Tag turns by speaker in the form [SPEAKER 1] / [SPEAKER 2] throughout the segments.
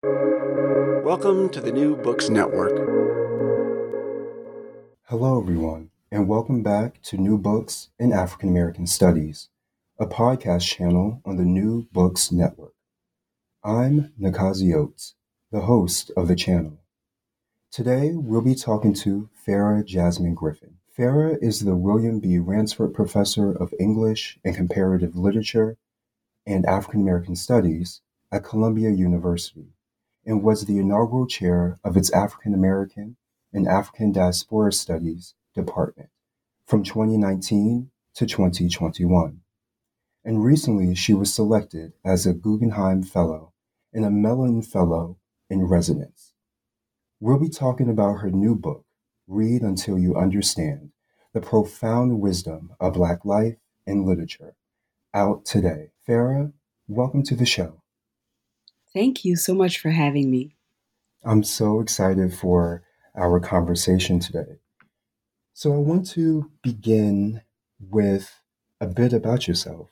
[SPEAKER 1] Welcome to the New Books Network.
[SPEAKER 2] Hello, everyone, and welcome back to New Books in African American Studies, a podcast channel on the New Books Network. I'm N'Kosi Oates, the host of the channel. Today, we'll be talking to Farah Jasmine Griffin. Farah is the William B. Ransford Professor of English and Comparative Literature and African American Studies at Columbia University and was the inaugural chair of its African American and African Diaspora Studies Department from 2019 to 2021. And recently, she was selected as a Guggenheim Fellow and a Mellon Fellow in Residence. We'll be talking about her new book, Read Until You Understand The Profound Wisdom of Black Life and Literature, out today. Farah, welcome to the show.
[SPEAKER 3] Thank you so much for having me.
[SPEAKER 2] I'm so excited for our conversation today. So, I want to begin with a bit about yourself.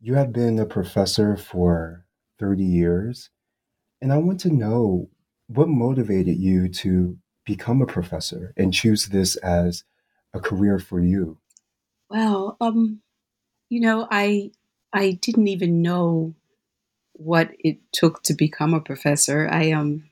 [SPEAKER 2] You have been a professor for 30 years, and I want to know what motivated you to become a professor and choose this as a career for you.
[SPEAKER 3] Well, um, you know, I I didn't even know what it took to become a professor. I um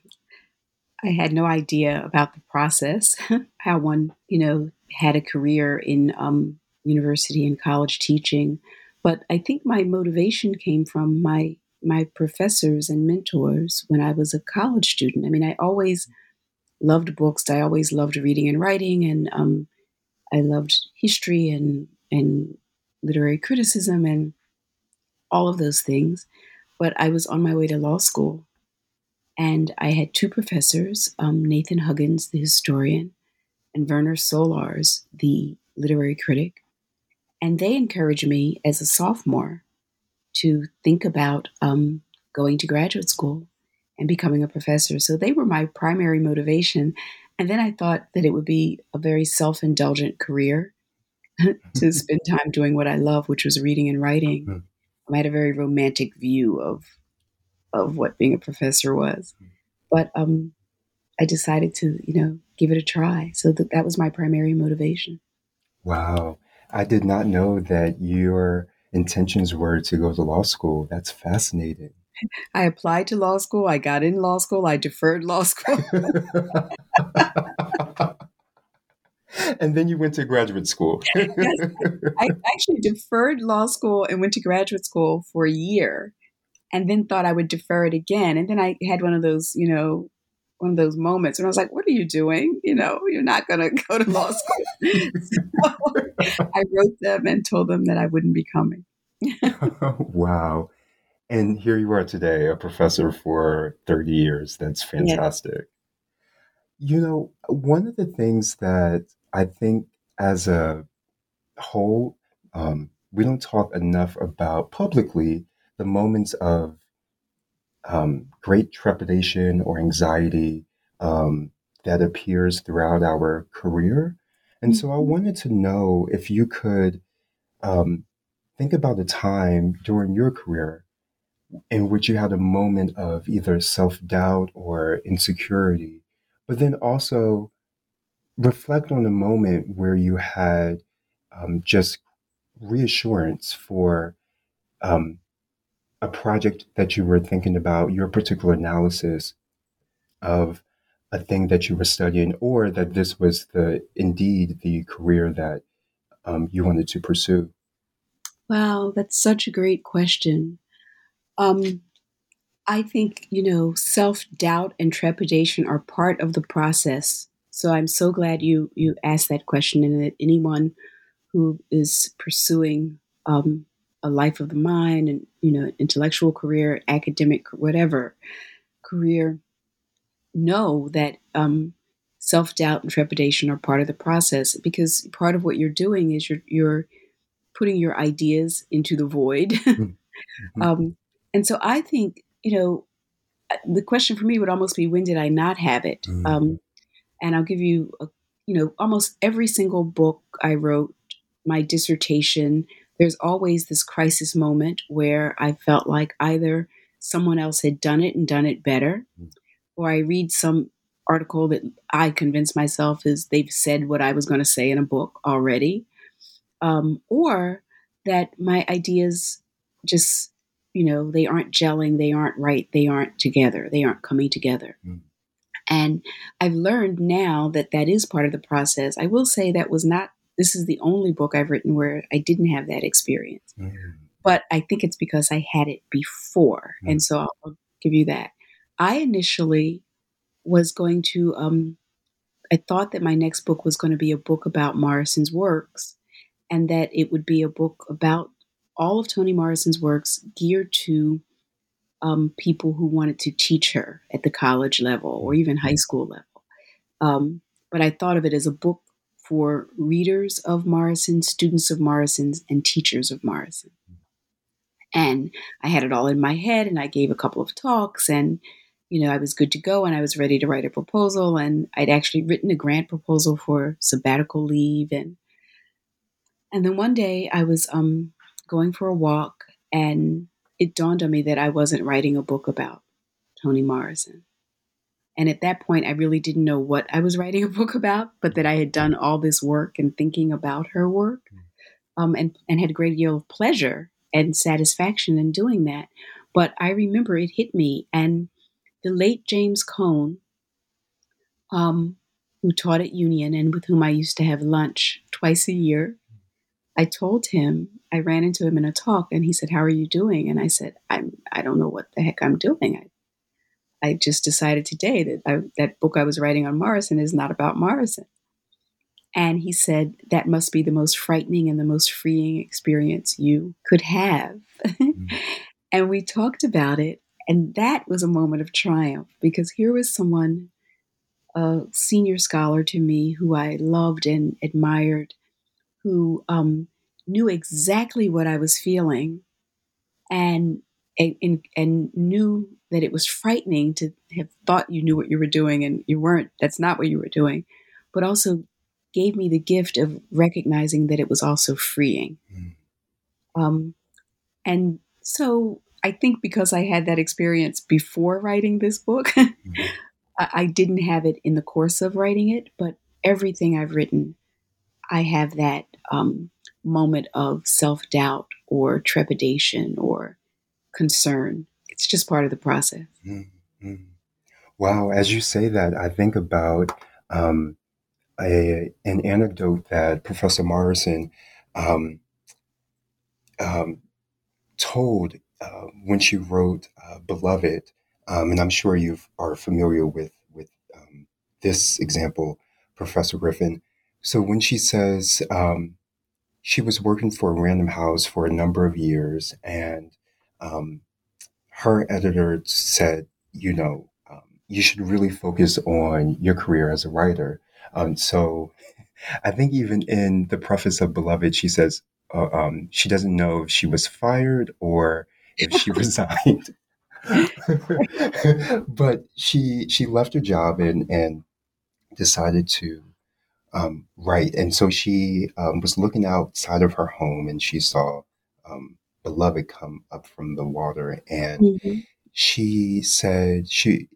[SPEAKER 3] I had no idea about the process, how one, you know, had a career in um, university and college teaching. But I think my motivation came from my my professors and mentors when I was a college student. I mean, I always loved books. I always loved reading and writing, and um, I loved history and and literary criticism and all of those things. But I was on my way to law school, and I had two professors, um, Nathan Huggins, the historian, and Werner Sollors, the literary critic. And they encouraged me as a sophomore to think about um, going to graduate school and becoming a professor. So they were my primary motivation. And then I thought that it would be a very self indulgent career to spend time doing what I love, which was reading and writing. I had a very romantic view of of what being a professor was. But um, I decided to, you know, give it a try. So that that was my primary motivation.
[SPEAKER 2] Wow. I did not know that your intentions were to go to law school. That's fascinating.
[SPEAKER 3] I applied to law school. I got in law school. I deferred law school.
[SPEAKER 2] and then you went to graduate school. yes,
[SPEAKER 3] I actually deferred law school and went to graduate school for a year and then thought I would defer it again. And then I had one of those, you know, one of those moments and I was like, what are you doing? You know, you're not going to go to law school. so I wrote them and told them that I wouldn't be coming.
[SPEAKER 2] wow. And here you are today, a professor for 30 years. That's fantastic. You know, one of the things that I think as a whole, um, we don't talk enough about publicly the moments of um, great trepidation or anxiety um, that appears throughout our career. And so I mm-hmm. wanted to know if you could um, think about a time during your career in which you had a moment of either self doubt or insecurity, but then also reflect on a moment where you had um, just reassurance for um, a project that you were thinking about, your particular analysis of a thing that you were studying, or that this was the indeed the career that um, you wanted to pursue?
[SPEAKER 3] Wow, that's such a great question. Um, I think you know self doubt and trepidation are part of the process. So I'm so glad you you asked that question, and that anyone who is pursuing um, a life of the mind and you know intellectual career academic whatever career know that um, self-doubt and trepidation are part of the process because part of what you're doing is you're you're putting your ideas into the void mm-hmm. mm-hmm. um, and so i think you know uh, the question for me would almost be when did i not have it mm-hmm. um, and i'll give you a, you know almost every single book i wrote my dissertation there's always this crisis moment where I felt like either someone else had done it and done it better, mm. or I read some article that I convince myself is they've said what I was going to say in a book already, um, or that my ideas just, you know, they aren't gelling, they aren't right, they aren't together, they aren't coming together. Mm. And I've learned now that that is part of the process. I will say that was not, this is the only book I've written where I didn't have that experience. Mm. But I think it's because I had it before. Mm. And so I'll give you that. I initially was going to, um, I thought that my next book was going to be a book about Morrison's works and that it would be a book about all of Toni Morrison's works geared to um, people who wanted to teach her at the college level or even high school level. Um, but I thought of it as a book for readers of Morrison, students of Morrison's, and teachers of Morrison. And I had it all in my head, and I gave a couple of talks, and you know, I was good to go, and I was ready to write a proposal. And I'd actually written a grant proposal for sabbatical leave, and and then one day I was um, going for a walk, and it dawned on me that I wasn't writing a book about Toni Morrison. And at that point, I really didn't know what I was writing a book about, but that I had done all this work and thinking about her work mm. um, and, and had a great deal of pleasure and satisfaction in doing that. But I remember it hit me. And the late James Cone, um, who taught at Union and with whom I used to have lunch twice a year, I told him, I ran into him in a talk and he said, How are you doing? And I said, I'm, I don't know what the heck I'm doing. I, I just decided today that I, that book I was writing on Morrison is not about Morrison. And he said, That must be the most frightening and the most freeing experience you could have. Mm-hmm. and we talked about it. And that was a moment of triumph because here was someone, a senior scholar to me who I loved and admired who um, knew exactly what I was feeling and, and, and knew that it was frightening to have thought you knew what you were doing and you weren't. That's not what you were doing. But also gave me the gift of recognizing that it was also freeing. Mm. Um, and so I think because I had that experience before writing this book, mm-hmm. I, I didn't have it in the course of writing it, but everything I've written I have that um, moment of self doubt or trepidation or concern. It's just part of the process. Mm-hmm.
[SPEAKER 2] Wow. As you say that, I think about um, a, an anecdote that Professor Morrison um, um, told uh, when she wrote uh, Beloved. Um, and I'm sure you are familiar with, with um, this example, Professor Griffin. So when she says um, she was working for Random House for a number of years, and um, her editor said, you know, um, you should really focus on your career as a writer. Um, so I think even in the preface of Beloved, she says uh, um, she doesn't know if she was fired or if she resigned. but she she left her job and and decided to um, right. And so she um, was looking outside of her home and she saw um, Beloved come up from the water. And mm-hmm. she said she,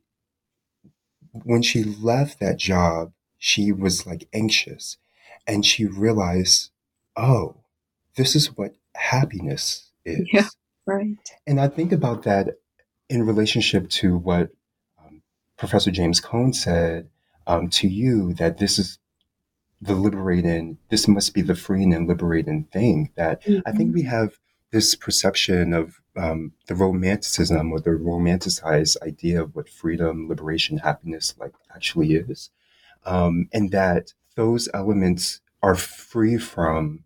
[SPEAKER 2] when she left that job, she was like anxious and she realized, oh, this is what happiness is.
[SPEAKER 3] Yeah, right.
[SPEAKER 2] And I think about that in relationship to what um, Professor James Cone said um, to you that this is the liberating, this must be the freeing and liberating thing that mm-hmm. I think mm-hmm. we have this perception of um, the romanticism or the romanticized idea of what freedom, liberation, happiness like actually is. Um, and that those elements are free from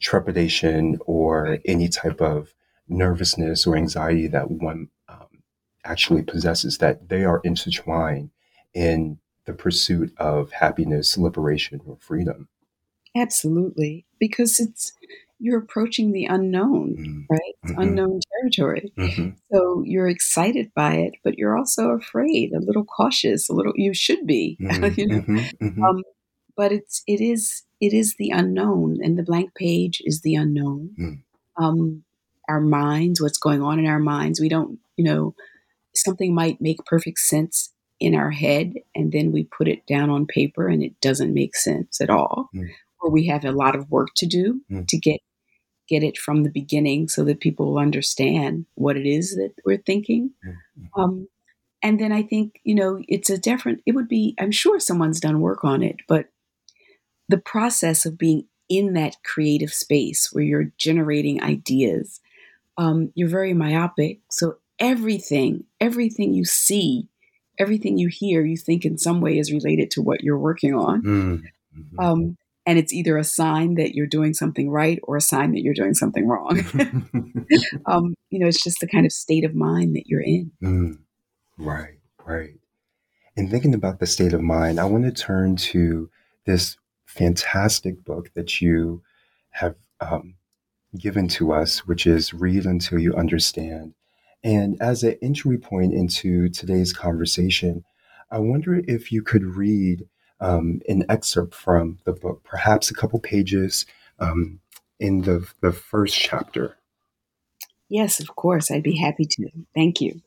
[SPEAKER 2] trepidation or any type of nervousness or anxiety that one um, actually possesses, that they are intertwined in the pursuit of happiness, liberation, or freedom.
[SPEAKER 3] Absolutely, because it's you're approaching the unknown, mm-hmm. right? It's mm-hmm. unknown territory. Mm-hmm. So you're excited by it, but you're also afraid, a little cautious, a little. You should be, mm-hmm. you know. Mm-hmm. Mm-hmm. Um, but it's it is it is the unknown, and the blank page is the unknown. Mm. Um, our minds, what's going on in our minds. We don't, you know, something might make perfect sense in our head and then we put it down on paper and it doesn't make sense at all. Mm. Or we have a lot of work to do mm. to get get it from the beginning so that people will understand what it is that we're thinking. Mm-hmm. Um, and then I think, you know, it's a different, it would be, I'm sure someone's done work on it, but the process of being in that creative space where you're generating ideas, um, you're very myopic. So everything, everything you see, everything you hear, you think in some way is related to what you're working on. Mm-hmm. Um, and it's either a sign that you're doing something right or a sign that you're doing something wrong. um, you know, it's just the kind of state of mind that you're in.
[SPEAKER 2] Mm. Right, right. And thinking about the state of mind, I want to turn to this fantastic book that you have um, given to us, which is Read Until You Understand. And as an entry point into today's conversation, I wonder if you could read um, an excerpt from the book, perhaps a couple pages um, in the, the first chapter.
[SPEAKER 3] Yes, of course. I'd be happy to. Thank you.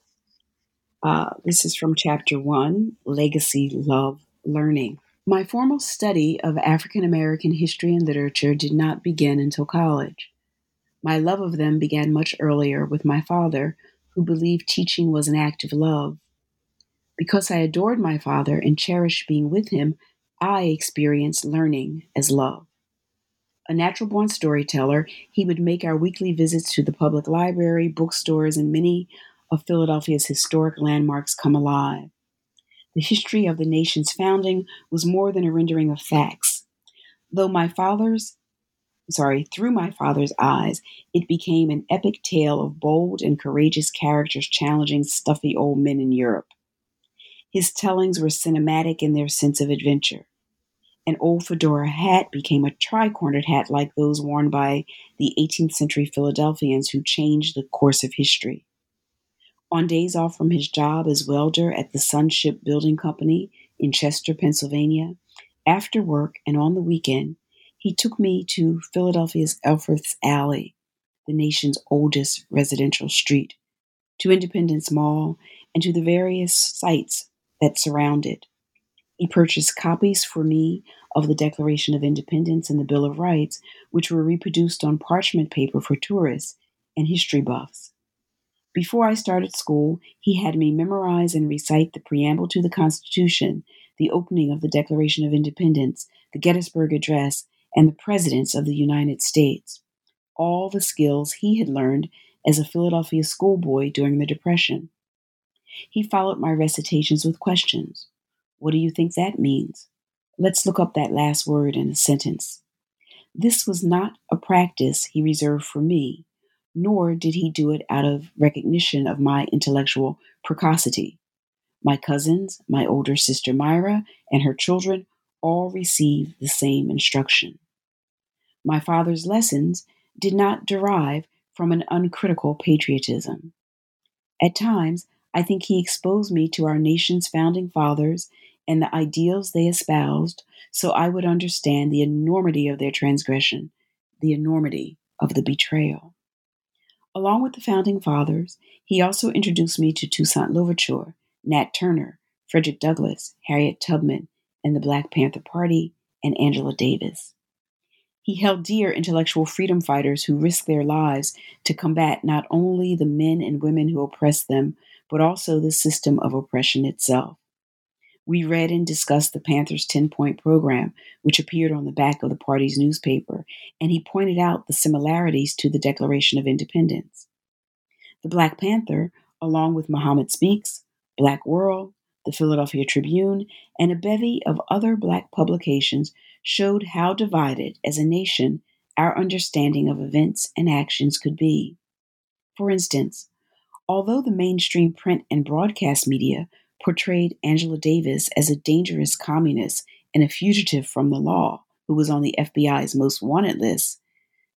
[SPEAKER 3] Uh, this is from chapter one Legacy, Love, Learning. My formal study of African American history and literature did not begin until college. My love of them began much earlier with my father, who believed teaching was an act of love. Because I adored my father and cherished being with him, I experienced learning as love. A natural born storyteller, he would make our weekly visits to the public library, bookstores, and many of Philadelphia's historic landmarks come alive. The history of the nation's founding was more than a rendering of facts. Though my father's sorry, through my father's eyes, it became an epic tale of bold and courageous characters challenging stuffy old men in Europe. His tellings were cinematic in their sense of adventure. An old fedora hat became a tri-cornered hat like those worn by the 18th century Philadelphians who changed the course of history. On days off from his job as welder at the Sun Ship Building Company in Chester, Pennsylvania, after work and on the weekend, he took me to Philadelphia's Elfreth's Alley, the nation's oldest residential street, to Independence Mall, and to the various sites that surround it. He purchased copies for me of the Declaration of Independence and the Bill of Rights, which were reproduced on parchment paper for tourists and history buffs. Before I started school, he had me memorize and recite the preamble to the Constitution, the opening of the Declaration of Independence, the Gettysburg Address, and the presidents of the United States. All the skills he had learned as a Philadelphia schoolboy during the Depression. He followed my recitations with questions. What do you think that means? Let's look up that last word in a sentence. This was not a practice he reserved for me nor did he do it out of recognition of my intellectual precocity. My cousins, my older sister Myra, and her children all received the same instruction. My father's lessons did not derive from an uncritical patriotism. At times, I think he exposed me to our nation's founding fathers and the ideals they espoused so I would understand the enormity of their transgression, the enormity of the betrayal. Along with the founding fathers, he also introduced me to Toussaint Louverture, Nat Turner, Frederick Douglass, Harriet Tubman, and the Black Panther Party, and Angela Davis. He held dear intellectual freedom fighters who risked their lives to combat not only the men and women who oppressed them, but also the system of oppression itself. We read and discussed the Panthers' 10 point program, which appeared on the back of the party's newspaper, and he pointed out the similarities to the Declaration of Independence. The Black Panther, along with Muhammad Speaks, Black World, the Philadelphia Tribune, and a bevy of other black publications, showed how divided as a nation our understanding of events and actions could be. For instance, although the mainstream print and broadcast media portrayed Angela Davis as a dangerous communist and a fugitive from the law who was on the FBI's most wanted list,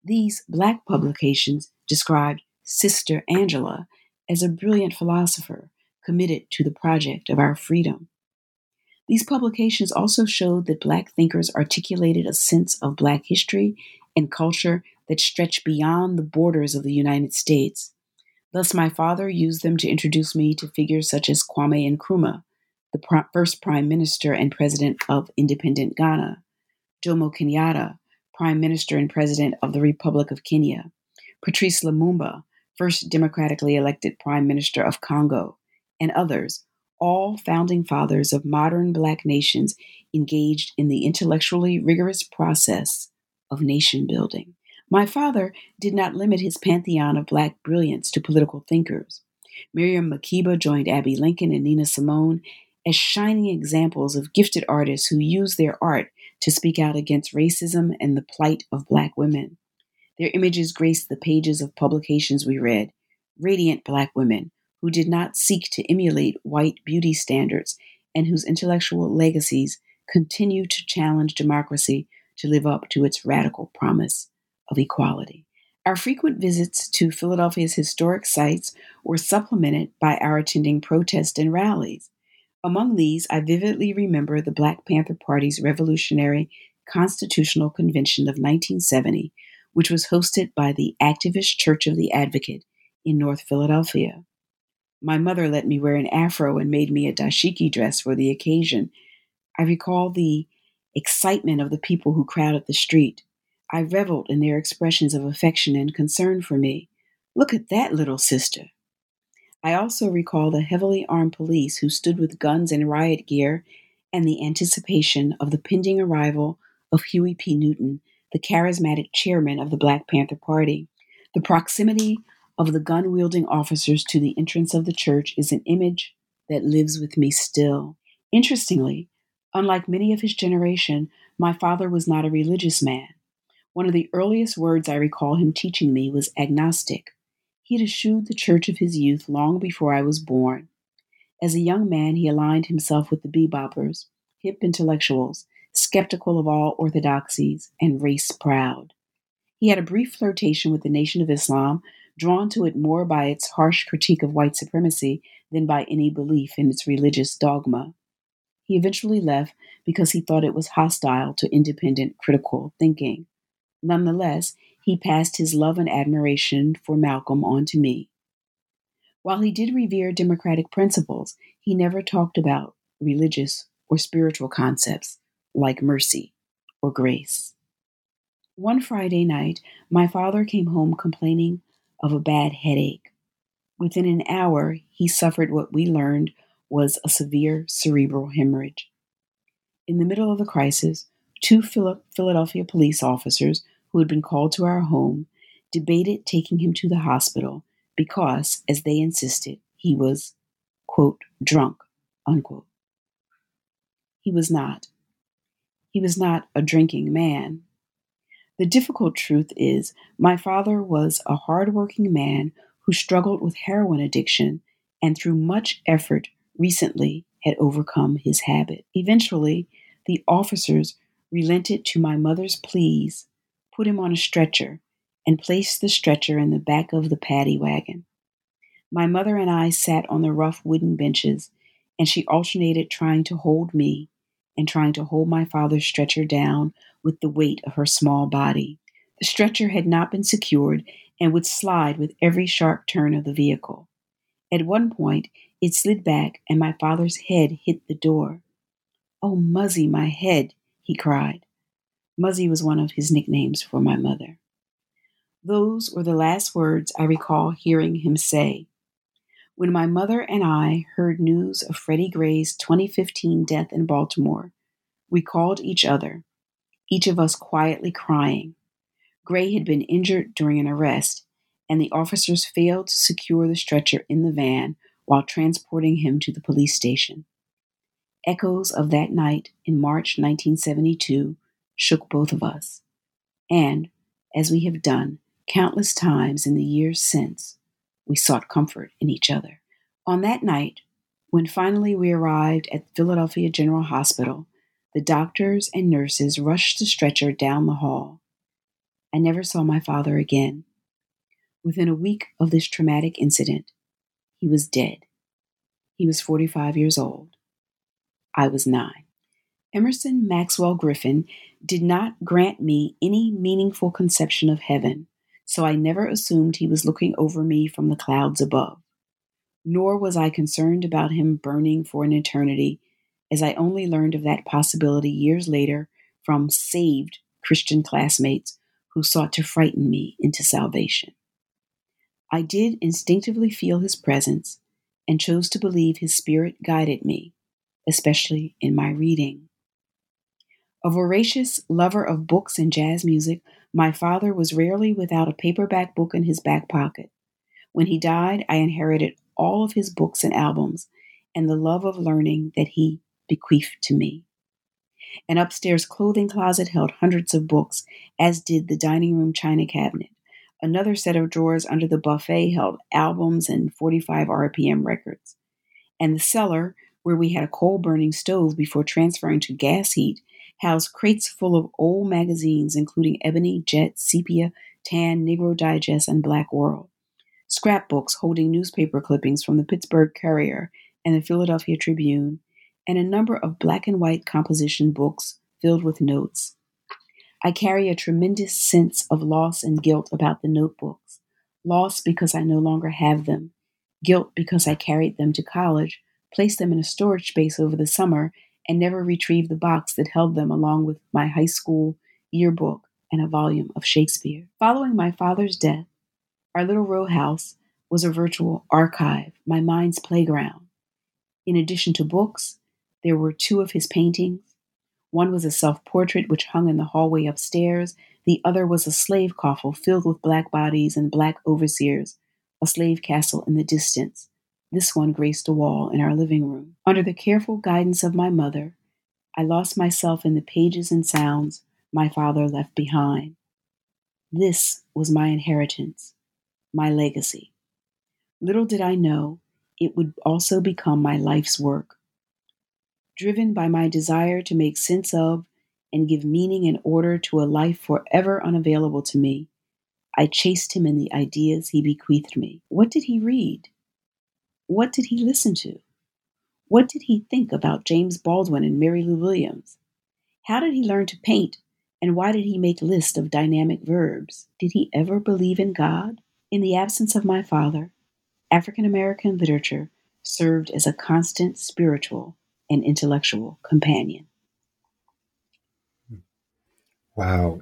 [SPEAKER 3] these black publications described Sister Angela as a brilliant philosopher committed to the project of our freedom. These publications also showed that black thinkers articulated a sense of black history and culture that stretched beyond the borders of the United States. Thus, my father used them to introduce me to figures such as Kwame Nkrumah, the first prime minister and president of independent Ghana, Jomo Kenyatta, prime minister and president of the Republic of Kenya, Patrice Lumumba, first democratically elected prime minister of Congo, and others, all founding fathers of modern black nations engaged in the intellectually rigorous process of nation building. My father did not limit his pantheon of black brilliance to political thinkers. Miriam Makeba joined Abbey Lincoln and Nina Simone as shining examples of gifted artists who use their art to speak out against racism and the plight of black women. Their images graced the pages of publications we read, radiant black women who did not seek to emulate white beauty standards and whose intellectual legacies continue to challenge democracy to live up to its radical promise of equality. Our frequent visits to Philadelphia's historic sites were supplemented by our attending protests and rallies. Among these, I vividly remember the Black Panther Party's Revolutionary Constitutional Convention of 1970, which was hosted by the Activist Church of the Advocate in North Philadelphia. My mother let me wear an afro and made me a dashiki dress for the occasion. I recall the excitement of the people who crowded the street. I reveled in their expressions of affection and concern for me. Look at that little sister. I also recall the heavily armed police who stood with guns and riot gear and the anticipation of the pending arrival of Huey P. Newton, the charismatic chairman of the Black Panther Party. The proximity of the gun wielding officers to the entrance of the church is an image that lives with me still. Interestingly, unlike many of his generation, my father was not a religious man. One of the earliest words I recall him teaching me was agnostic. He had eschewed the church of his youth long before I was born. As a young man, he aligned himself with the beboppers, hip intellectuals, skeptical of all orthodoxies, and race proud. He had a brief flirtation with the Nation of Islam, drawn to it more by its harsh critique of white supremacy than by any belief in its religious dogma. He eventually left because he thought it was hostile to independent critical thinking. Nonetheless, he passed his love and admiration for Malcolm on to me. While he did revere democratic principles, he never talked about religious or spiritual concepts like mercy or grace. One Friday night, my father came home complaining of a bad headache. Within an hour, he suffered what we learned was a severe cerebral hemorrhage. In the middle of the crisis, two Philadelphia police officers who had been called to our home, debated taking him to the hospital because, as they insisted, he was, quote, drunk, unquote. He was not. He was not a drinking man. The difficult truth is, my father was a hardworking man who struggled with heroin addiction and through much effort recently had overcome his habit. Eventually, the officers relented to my mother's pleas put him on a stretcher, and placed the stretcher in the back of the paddy wagon. My mother and I sat on the rough wooden benches, and she alternated trying to hold me and trying to hold my father's stretcher down with the weight of her small body. The stretcher had not been secured and would slide with every sharp turn of the vehicle. At one point, it slid back and my father's head hit the door. Oh, Muzzy, my head, he cried. Muzzy was one of his nicknames for my mother. Those were the last words I recall hearing him say. When my mother and I heard news of Freddie Gray's 2015 death in Baltimore, we called each other, each of us quietly crying. Gray had been injured during an arrest, and the officers failed to secure the stretcher in the van while transporting him to the police station. Echoes of that night in March 1972 shook both of us. And, as we have done countless times in the years since, we sought comfort in each other. On that night, when finally we arrived at Philadelphia General Hospital, the doctors and nurses rushed the stretcher down the hall. I never saw my father again. Within a week of this traumatic incident, he was dead. He was 45 years old. I was nine. Emerson Maxwell Griffin did not grant me any meaningful conception of heaven, so I never assumed he was looking over me from the clouds above. Nor was I concerned about him burning for an eternity, as I only learned of that possibility years later from saved Christian classmates who sought to frighten me into salvation. I did instinctively feel his presence and chose to believe his spirit guided me, especially in my reading. A voracious lover of books and jazz music, my father was rarely without a paperback book in his back pocket. When he died, I inherited all of his books and albums and the love of learning that he bequeathed to me. An upstairs clothing closet held hundreds of books, as did the dining room china cabinet. Another set of drawers under the buffet held albums and 45 RPM records. And the cellar, where we had a coal burning stove before transferring to gas heat, housed crates full of old magazines, including Ebony, Jet, Sepia, Tan, Negro Digest, and Black World. Scrapbooks holding newspaper clippings from the Pittsburgh Courier and the Philadelphia Tribune, and a number of black and white composition books filled with notes. I carry a tremendous sense of loss and guilt about the notebooks. Loss because I no longer have them, guilt because I carried them to college, placed them in a storage space over the summer, and never retrieved the box that held them along with my high school yearbook and a volume of Shakespeare. Following my father's death, our little row house was a virtual archive, my mind's playground. In addition to books, there were two of his paintings, one was a self portrait which hung in the hallway upstairs. The other was a slave coffle filled with black bodies and black overseers, a slave castle in the distance. This one graced a wall in our living room. Under the careful guidance of my mother, I lost myself in the pages and sounds my father left behind. This was my inheritance, my legacy. Little did I know it would also become my life's work driven by my desire to make sense of and give meaning and order to a life forever unavailable to me, I chased him in the ideas he bequeathed me. What did he read? What did he listen to? What did he think about James Baldwin and Mary Lou Williams? How did he learn to paint, and why did he make lists of dynamic verbs? Did he ever believe in God? In the absence of my father, African American literature served as a constant spiritual and intellectual companion.
[SPEAKER 2] Wow.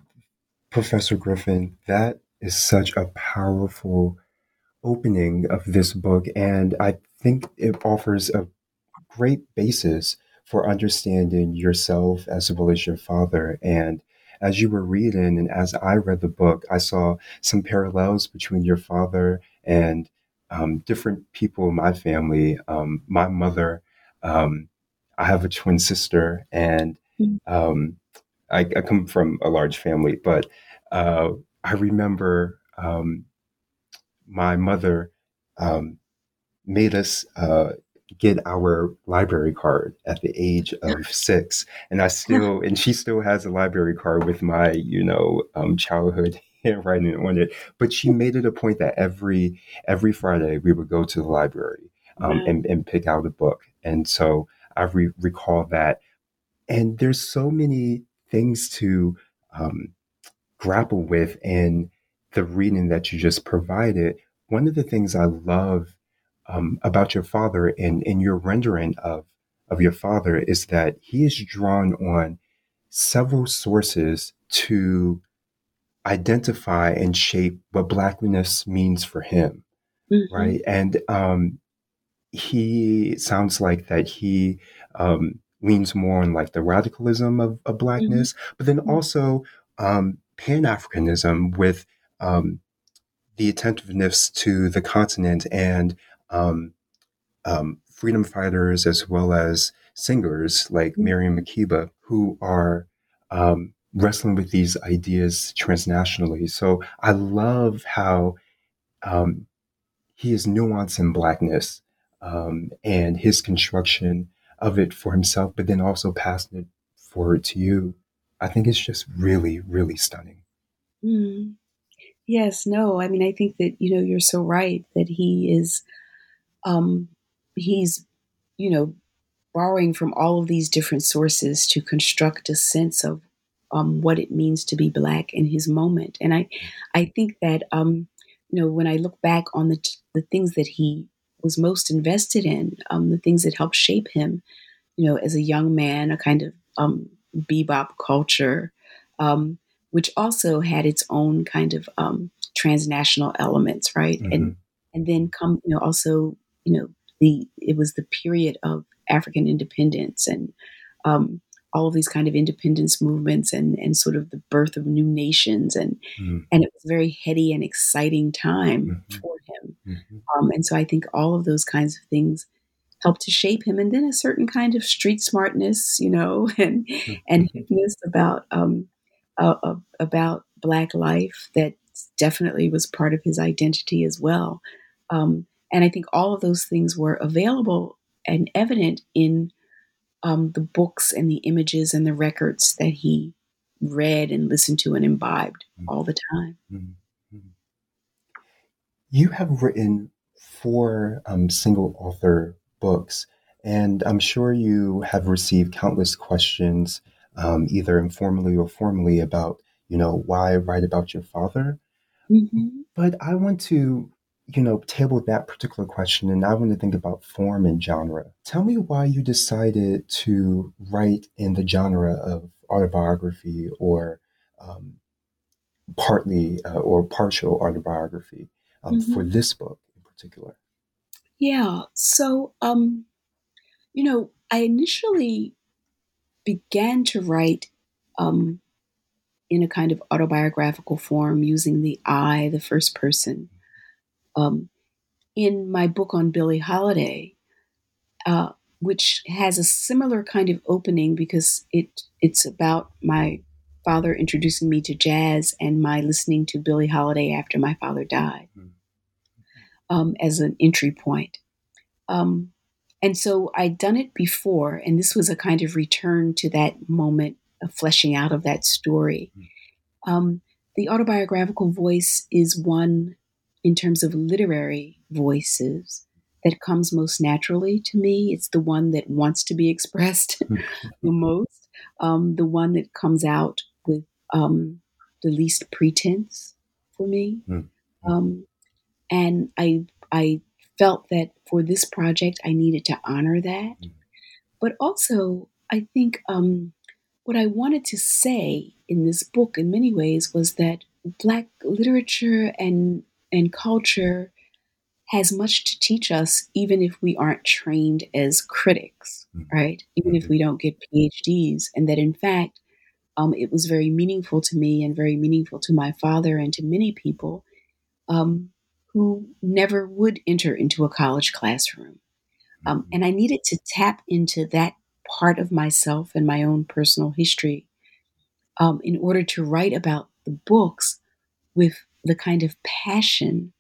[SPEAKER 2] Professor Griffin, that is such a powerful opening of this book. And I think it offers a great basis for understanding yourself as well as your father. And as you were reading, and as I read the book, I saw some parallels between your father and um, different people in my family. Um, my mother um, I have a twin sister, and mm. um, I, I, come from a large family. But uh, I remember um, my mother um, made us uh, get our library card at the age of six, and I still, and she still has a library card with my, you know, um, childhood handwriting on it. But she made it a point that every every Friday we would go to the library um, and, and pick out a book, and so I re- recall that. And there's so many things to um, grapple with in the reading that you just provided. One of the things I love um, about your father and in your rendering of of your father is that he is drawn on several sources to identify and shape what blackness means for him mm-hmm. right and um, he sounds like that he um, leans more on like the radicalism of, of blackness, mm-hmm. but then mm-hmm. also um, Pan Africanism with um, the attentiveness to the continent and um, um, freedom fighters as well as singers like mm-hmm. Miriam Makeba who are um, wrestling with these ideas transnationally. So I love how he is nuanced in blackness um, and his construction of it for himself, but then also passing it forward to you. I think it's just really, really stunning.
[SPEAKER 3] Mm. Yes, no, I mean, I think that, you know, you're so right that he is, um, he's, you know, borrowing from all of these different sources to construct a sense of um, what it means to be black in his moment. And I, I think that um, you know when I look back on the t- the things that he was most invested in, um, the things that helped shape him, you know, as a young man, a kind of um, bebop culture, um, which also had its own kind of um, transnational elements, right? Mm-hmm. And and then come, you know, also, you know, the it was the period of African independence and um, all of these kind of independence movements and and sort of the birth of new nations and mm-hmm. and it was a very heady and exciting time mm-hmm. for him mm-hmm. um, and so I think all of those kinds of things helped to shape him and then a certain kind of street smartness you know and and mm-hmm. hipness about um, uh, about black life that definitely was part of his identity as well um, and I think all of those things were available and evident in um, the books and the images and the records that he read and listened to and imbibed mm-hmm. all the time. Mm-hmm.
[SPEAKER 2] You have written four um, single author books, and I'm sure you have received countless questions, um, either informally or formally, about you know why write about your father. Mm-hmm. But I want to you know, table that particular question and I want to think about form and genre. Tell me why you decided to write in the genre of autobiography or um, partly uh, or partial autobiography um, mm-hmm. for this book in particular.
[SPEAKER 3] Yeah. So, um, you know, I initially began to write um, in a kind of autobiographical form using the I, the first person um, in my book on Billie Holiday, uh, which has a similar kind of opening because it it's about my father introducing me to jazz and my listening to Billie Holiday after my father died hmm. um, as an entry point. Um, and so I'd done it before, and this was a kind of return to that moment of fleshing out of that story. Hmm. Um, the autobiographical voice is one in terms of literary voices that comes most naturally to me. It's the one that wants to be expressed the most, um, the one that comes out with um, the least pretense for me. Mm. Um, and I, I felt that for this project, I needed to honor that. Mm. But also, I think um, what I wanted to say in this book, in many ways, was that Black literature and and culture has much to teach us, even if we aren't trained as critics, mm-hmm. right? Even if mm-hmm. we don't get PhDs. And that in fact, um, it was very meaningful to me and very meaningful to my father and to many people um, who never would enter into a college classroom. Um, mm-hmm. and I needed to tap into that part of myself and my own personal history um, in order to write about the books with the kind of passion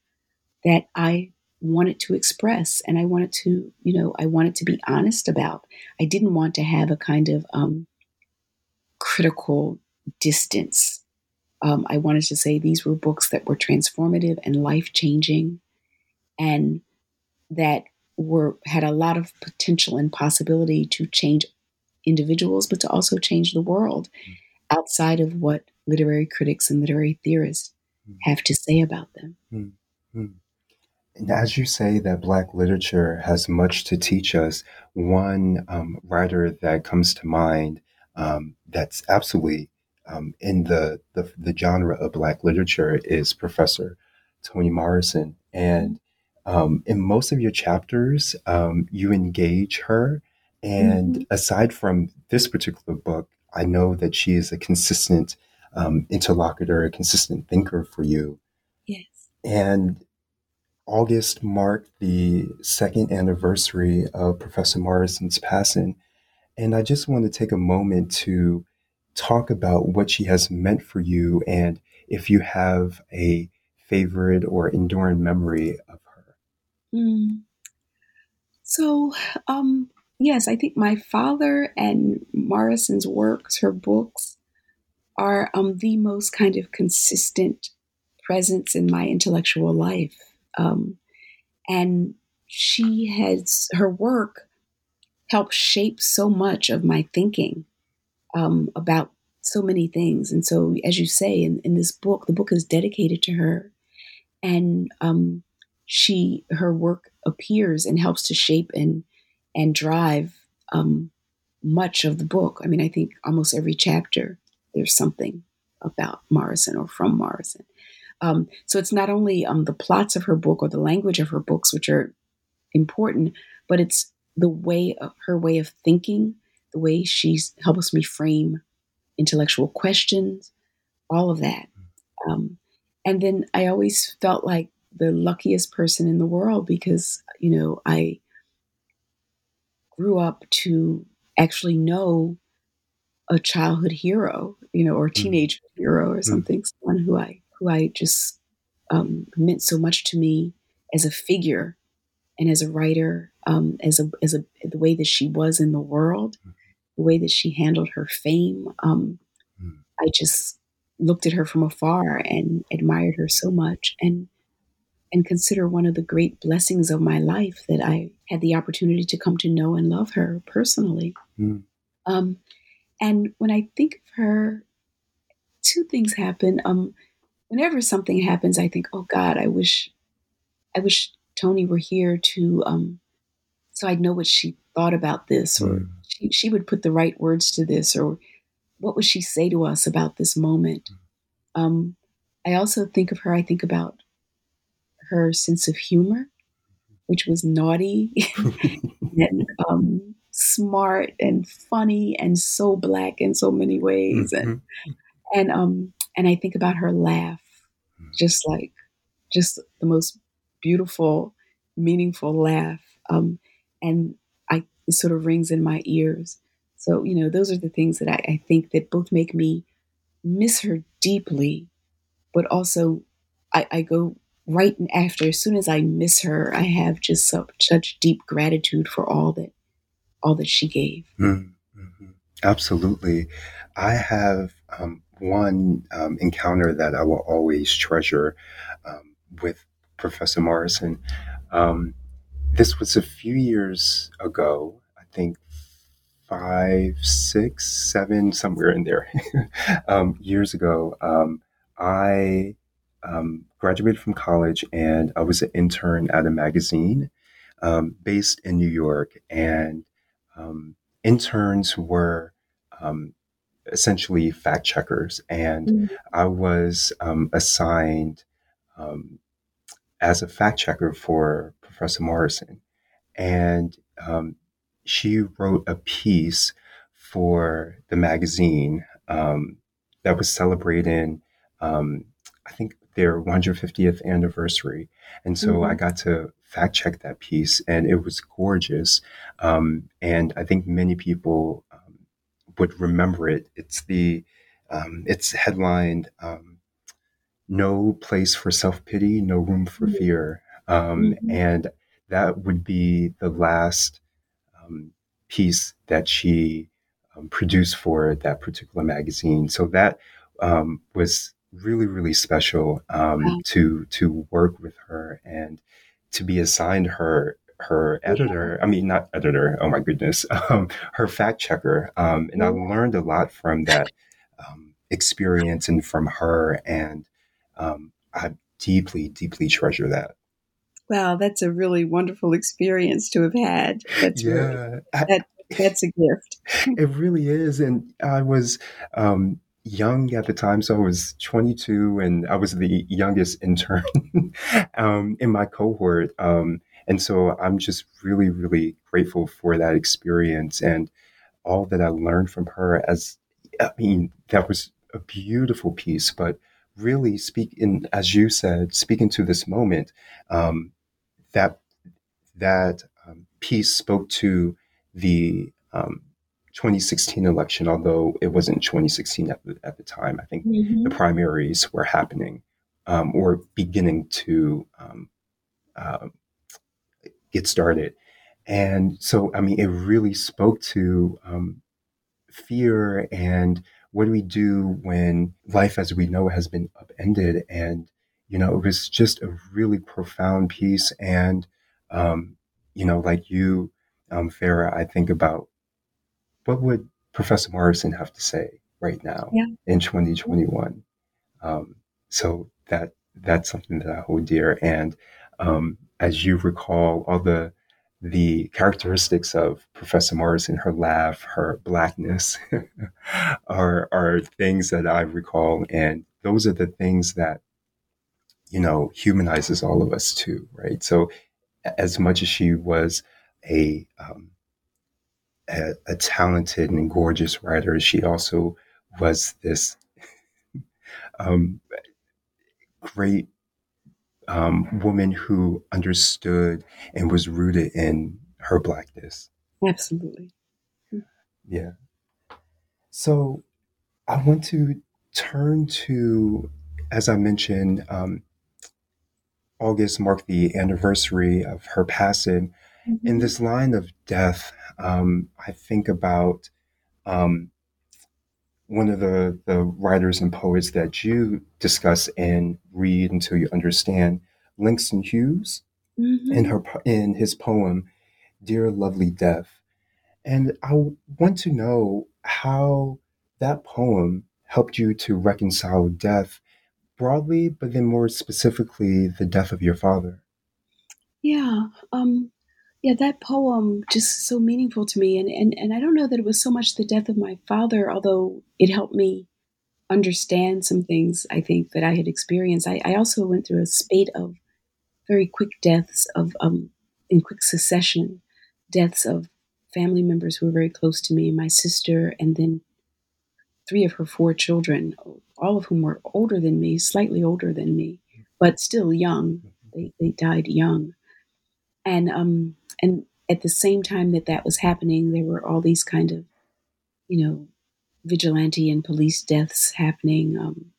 [SPEAKER 3] that I wanted to express and I wanted to, you know, I wanted to be honest about. I didn't want to have a kind of um, critical distance. Um, I wanted to say these were books that were transformative and life changing and that were had a lot of potential and possibility to change individuals, but to also change the world mm. outside of what literary critics and literary theorists have to say about them. Mm-hmm.
[SPEAKER 2] And as you say that Black literature has much to teach us, one um, writer that comes to mind um, that's absolutely um, in the, the, the genre of Black literature is Professor Toni Morrison. And um, in most of your chapters, um, you engage her. And mm-hmm. aside from this particular book, I know that she is a consistent um, interlocutor, a consistent thinker for you.
[SPEAKER 3] Yes.
[SPEAKER 2] And August marked the second anniversary of Professor Morrison's passing. And I just want to take a moment to talk about what she has meant for you and if you have a favorite or enduring memory of her. Mm.
[SPEAKER 3] So, um, yes, I think my father and Morrison's works, her books, are um, the most kind of consistent presence in my intellectual life. Um, and she has, her work helped shape so much of my thinking um, about so many things. And so, as you say in, in this book, the book is dedicated to her, and um, she her work appears and helps to shape and and drive um, much of the book. I mean, I think almost every chapter there's something about Morrison or from Morrison. Um, so it's not only um, the plots of her book or the language of her books, which are important, but it's the way of her way of thinking, the way she helps me frame intellectual questions, all of that. Um, and then I always felt like the luckiest person in the world because, you know, I grew up to actually know a childhood hero, you know, or mm. teenage mm. hero or mm. something, mm. someone who I who I just um, meant so much to me as a figure and as a writer, um, as a as a the way that she was in the world, mm. The way that she handled her fame. Um, mm. I just looked at her from afar and admired her so much, and and consider one of the great blessings of my life that I had the opportunity to come to know and love her personally. Mm. Um, and when I think of her, two things happen. Um, whenever something happens, I think, oh God, I wish, I wish Toni were here to, um, so I'd know what she thought about this, or. She, she would put the right words to this, or what would she say to us about this moment. Hmm. Um, I also think of her. I think about her sense of humor, which was naughty and um, smart and funny and so black in so many ways. Mm-hmm. And and um and I think about her laugh, just like just the most beautiful, meaningful laugh. Um, and it sort of rings in my ears. So, you know, those are the things that I, I think that both make me miss her deeply, but also I, I go right after, as soon as I miss her, I have just so, such deep gratitude for all that all that she gave.
[SPEAKER 2] Mm-hmm. Absolutely, I have um, one um, encounter that I will always treasure um, with Professor Morrison. Um, this was a few years ago, I think five, six, seven, somewhere in there, um, years ago. Um, I um, graduated from college and I was an intern at a magazine um, based in New York. And um, interns were um, essentially fact checkers. And mm-hmm. I was um, assigned um, as a fact checker for Professor Morrison. And she wrote a piece for the magazine that was celebrating. Um, I think their 150th anniversary. And so mm-hmm. I got to fact check that piece, and it was gorgeous. Um, and I think many people um, would remember it. It's the um, it's headlined um, "No place for self pity, no room for mm-hmm. fear," um, mm-hmm. and that would be the last um, piece that she produced for that particular magazine. So that was really really special um, to to work with her and to be assigned her her editor i mean not editor oh my goodness um, her fact checker um, and i learned a lot from that um, experience and from her and um, i deeply deeply treasure that
[SPEAKER 3] wow that's a really wonderful experience to have had that's yeah really, that, that's a gift
[SPEAKER 2] it really is and i was um, young at the time, so I was 22, and I was the youngest intern um, in my cohort. Um, and so I'm just really, really grateful for that experience and all that I learned from her. As I mean, that was a beautiful piece, but really speaking, as you said, speaking to this moment, um, that that um, piece spoke to the um, 2016 election, although it wasn't 2016 at the, at the time. I think mm-hmm. the primaries were happening um, or beginning to um, uh, get started. And so, I mean, it really spoke to um, fear and what do we do when life as we know it has been upended. And, you know, it was just a really profound piece. And, um, you know, like you um, Farah, I think about what would Professor Morrison have to say right now
[SPEAKER 3] Yeah.
[SPEAKER 2] in 2021. Um, so that that's something that I hold dear. And um, as you recall, all the the characteristics of Professor Morrison, her laugh, her blackness, are are things that I recall, and those are the things that you know humanizes all of us too, right? So, as much as she was a um, a, a talented and gorgeous writer, she also was this um, great um, woman who understood and was rooted in her blackness.
[SPEAKER 3] Absolutely.
[SPEAKER 2] Yeah. So I want to turn to, as I mentioned, um, August marked the anniversary of her passing.
[SPEAKER 3] Mm-hmm.
[SPEAKER 2] In this line of death, um, I think about um, one of the, the writers and poets that you discuss and read until you understand, Langston Hughes,
[SPEAKER 3] Mm-hmm.
[SPEAKER 2] in her in his poem, "Dear Lovely Death," and I want to know how that poem helped you to reconcile death broadly, but then more specifically, the death of your father.
[SPEAKER 3] Yeah. Um, yeah, that poem just so meaningful to me. And, and, and I don't know that it was so much the death of my father, although it helped me understand some things I think that I had experienced. I, I also went through a spate of very quick deaths of um, in quick succession, deaths of family members who were very close to me, my sister, and then three of her four children, all of whom were older than me, slightly older than me, but still young. They, they died young. And um and at the same time that that was happening, there were all these kind of, you know, vigilante and police deaths happening um,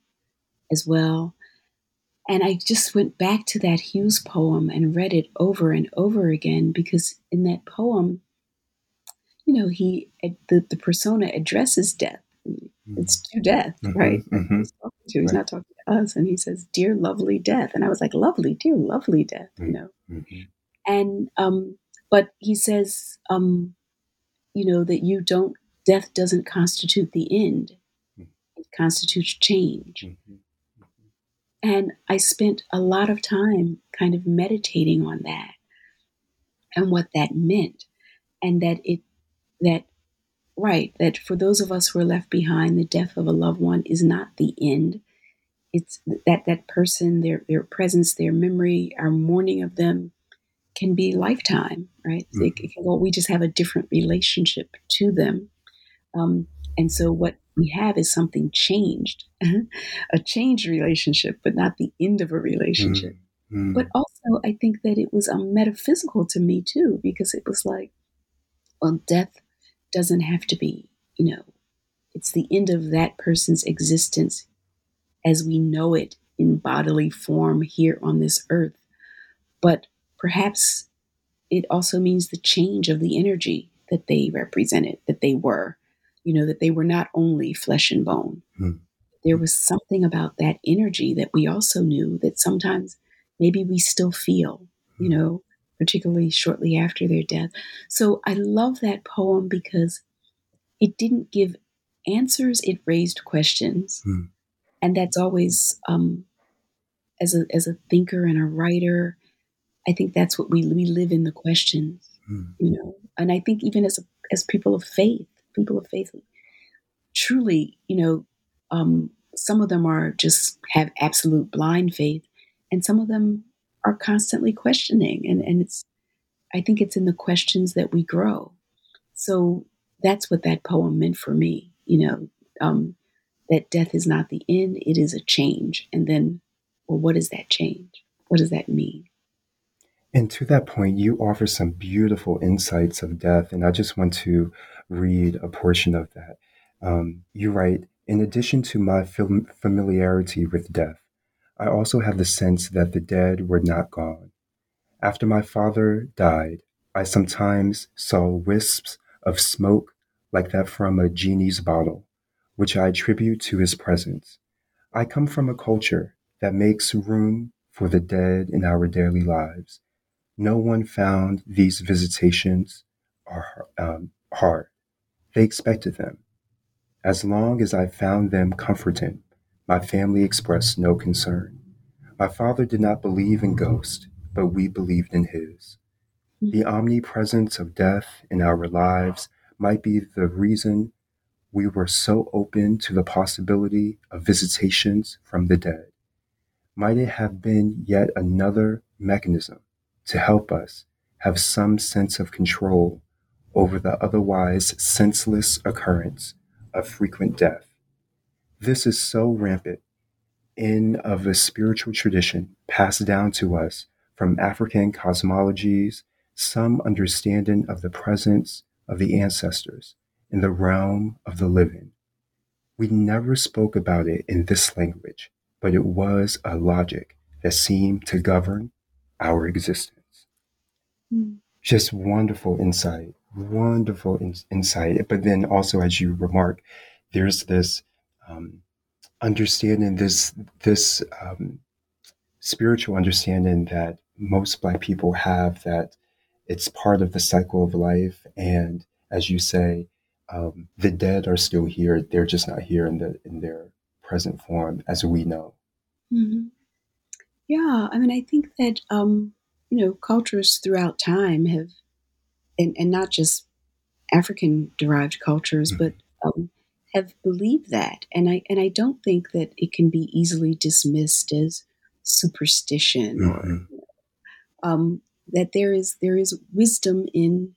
[SPEAKER 3] as well. And I just went back to that Hughes poem and read it over and over again because in that poem, you know, he the, the persona addresses death. It's to death,
[SPEAKER 2] Mhm,
[SPEAKER 3] right?
[SPEAKER 2] mhm.
[SPEAKER 3] He's to. He's
[SPEAKER 2] Right.
[SPEAKER 3] not talking to us, and he says, "Dear lovely death," and I was like, "Lovely, dear lovely death," you
[SPEAKER 2] Mm.
[SPEAKER 3] know.
[SPEAKER 2] Mhm.
[SPEAKER 3] And um, but he says, um, you know, that you don't. Death doesn't constitute the end;
[SPEAKER 2] Mm.
[SPEAKER 3] it constitutes change.
[SPEAKER 2] Mhm.
[SPEAKER 3] And I spent a lot of time kind of meditating on that and what that meant. And that it, that, right, that for those of us who are left behind, the death of a loved one is not the end. It's that that person, their, their presence, their memory, our mourning of them can be lifetime, right? It, it can go, we just have a different relationship to them. Um, and so what we have is something changed, a changed relationship, but not the end of a relationship.
[SPEAKER 2] Mm.
[SPEAKER 3] But also, I think that it was um, metaphysical to me too, because it was like, well, death doesn't have to be, you know, it's the end of that person's existence as we know it in bodily form here on this earth. But perhaps it also means the change of the energy that they represented, that they were, you know, that they were not only flesh and bone.
[SPEAKER 2] Hmm.
[SPEAKER 3] There was something about that energy that we also knew that sometimes maybe we still feel, you know, particularly shortly after their death. So I love that poem because it didn't give answers, it raised questions.
[SPEAKER 2] Hmm.
[SPEAKER 3] And that's always, um, as a as a thinker and a writer, I think that's what we we live in the questions,
[SPEAKER 2] Mm.
[SPEAKER 3] you know. And I think even as a, as people of faith, people of faith, truly, you know, um, some of them are just have absolute blind faith, and some of them are constantly questioning. And and it's, I think it's in the questions that we grow. So that's what that poem meant for me, you know. Um, that death is not the end; it is a change. And then, well, what is that change? What does that mean?
[SPEAKER 2] And to that point, you offer some beautiful insights of death, and I just want to read a portion of that. Um, you write, in addition to my fam- familiarity with death, I also have the sense that the dead were not gone. After my father died, I sometimes saw wisps of smoke like that from a genie's bottle, which I attribute to his presence. I come from a culture that makes room for the dead in our daily lives. No one found these visitations are um, hard. They expected them. As long as I found them comforting, my family expressed no concern. My father did not believe in ghosts, but we believed in his. Hmm. The omnipresence of death in our lives might be the reason we were so open to the possibility of visitations from the dead. Might it have been yet another mechanism to help us have some sense of control over the otherwise senseless occurrence of frequent death? This is so rampant in of a spiritual tradition passed down to us from African cosmologies some understanding of the presence of the ancestors in the realm of the living. We never spoke about it in this language, but it was a logic that seemed to govern our existence. Mm. Just wonderful insight, wonderful in- insight. But then also, as you remark, there's this um, understanding, this this um, spiritual understanding that most Black people have that it's part of the cycle of life. And as you say, um, the dead are still here. They're just not here in the in their present form as we know.
[SPEAKER 3] Mm-hmm. Yeah, I mean, I think that um, you know cultures throughout time have, and, and not just African derived cultures, mm-hmm. but um, have believed that, and I and I don't think that it can be easily dismissed as superstition mm-hmm. or um, that there is there is wisdom in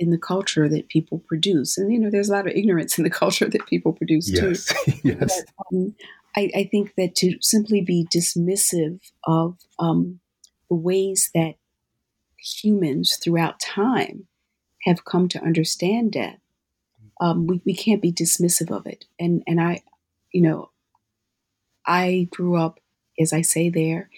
[SPEAKER 3] in the culture that people produce, and you know there's a lot of ignorance in the culture that people produce
[SPEAKER 2] yes.
[SPEAKER 3] too.
[SPEAKER 2] yes,
[SPEAKER 3] but, um, I, I, think that to simply be dismissive of um, the ways that humans throughout time have come to understand death, um, we, we can't be dismissive of it. And and I, you know, I grew up, as I say there,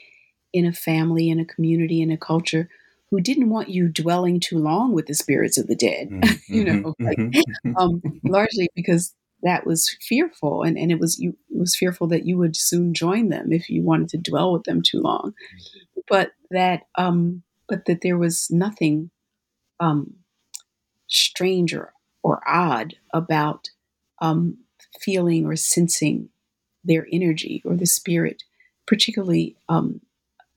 [SPEAKER 3] in a family, in a community, in a culture who didn't want you dwelling too long with the spirits of the dead, mm-hmm. you know, mm-hmm. like, mm-hmm. um, largely because that was fearful and, and it was you it was fearful that you would soon join them if you wanted to dwell with them too long. But that um but that there was nothing um strange or, or odd about um feeling or sensing their energy or the spirit, particularly um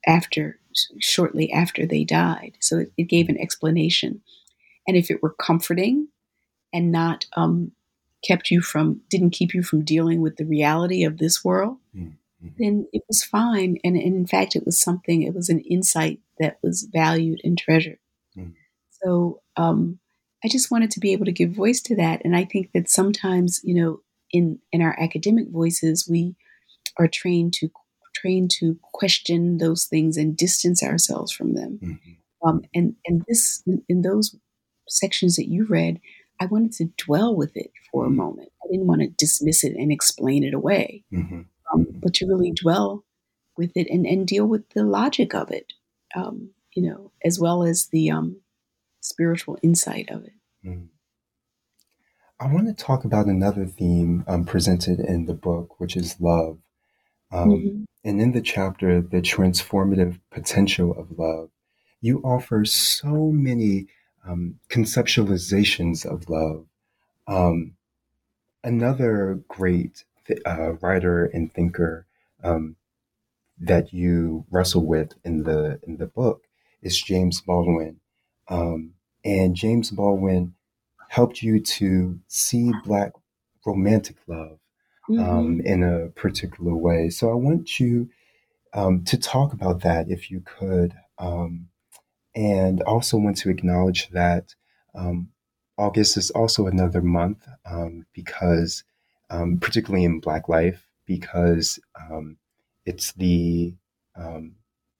[SPEAKER 3] after shortly after they died. So it, it gave an explanation. And if it were comforting and not um, kept you from, didn't keep you from dealing with the reality of this world, mm-hmm. then it was fine. And, and, in fact, it was something, it was an insight that was valued and treasured. Mm-hmm. So um, I just wanted to be able to give voice to that. And I think that sometimes, you know, in, in our academic voices, we are trained to trained to question those things and distance ourselves from them. Mm-hmm. Um, and and this in, in, those sections that you read, I wanted to dwell with it for a mm-hmm. moment. I didn't want to dismiss it and explain it away, mm-hmm. um, but to really dwell with it and, and deal with the logic of it, um, you know, as well as the um, spiritual insight of it. Mm.
[SPEAKER 2] I want to talk about another theme um, presented in the book, which is love. Um, mm-hmm. And in the chapter, The Transformative Potential of Love, you offer so many um, conceptualizations of love. Um, another great uh, writer and thinker um, that you wrestle with in the in the book is James Baldwin, um, and James Baldwin helped you to see Black romantic love um, mm-hmm. in a particular way. So I want you um, to talk about that if you could. Um, and also want to acknowledge that um, August is also another month um, because, um, particularly in Black life, because it's the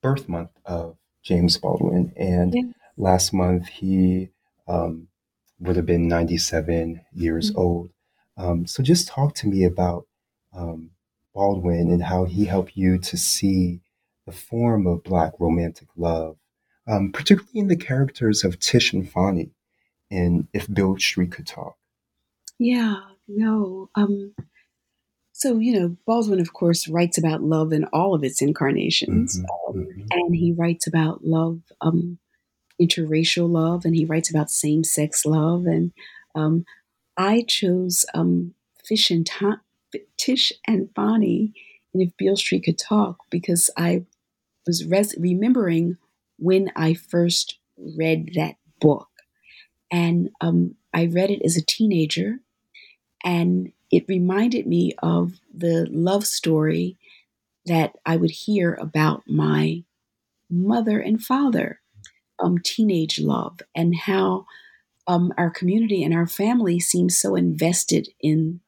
[SPEAKER 2] birth month of James Baldwin. And yeah. Last month he would have been 97 years mm-hmm. old. Um, so just talk to me about um, Baldwin and how he helped you to see the form of Black romantic love, um, particularly in the characters of Tish and Fonny and If Beale Street Could Talk.
[SPEAKER 3] Yeah, no. Um, so, you know, Baldwin, of course, writes about love in all of its incarnations. Mm-hmm, um, mm-hmm. And he writes about love um, interracial love, and he writes about same sex love. And um, I chose um, Fish and Tish and Fonny, and if Beale Street could talk, because I was res- remembering when I first read that book, and um, I read it as a teenager, and it reminded me of the love story that I would hear about my mother and father, um, teenage love, and how um, our community and our family seems so invested in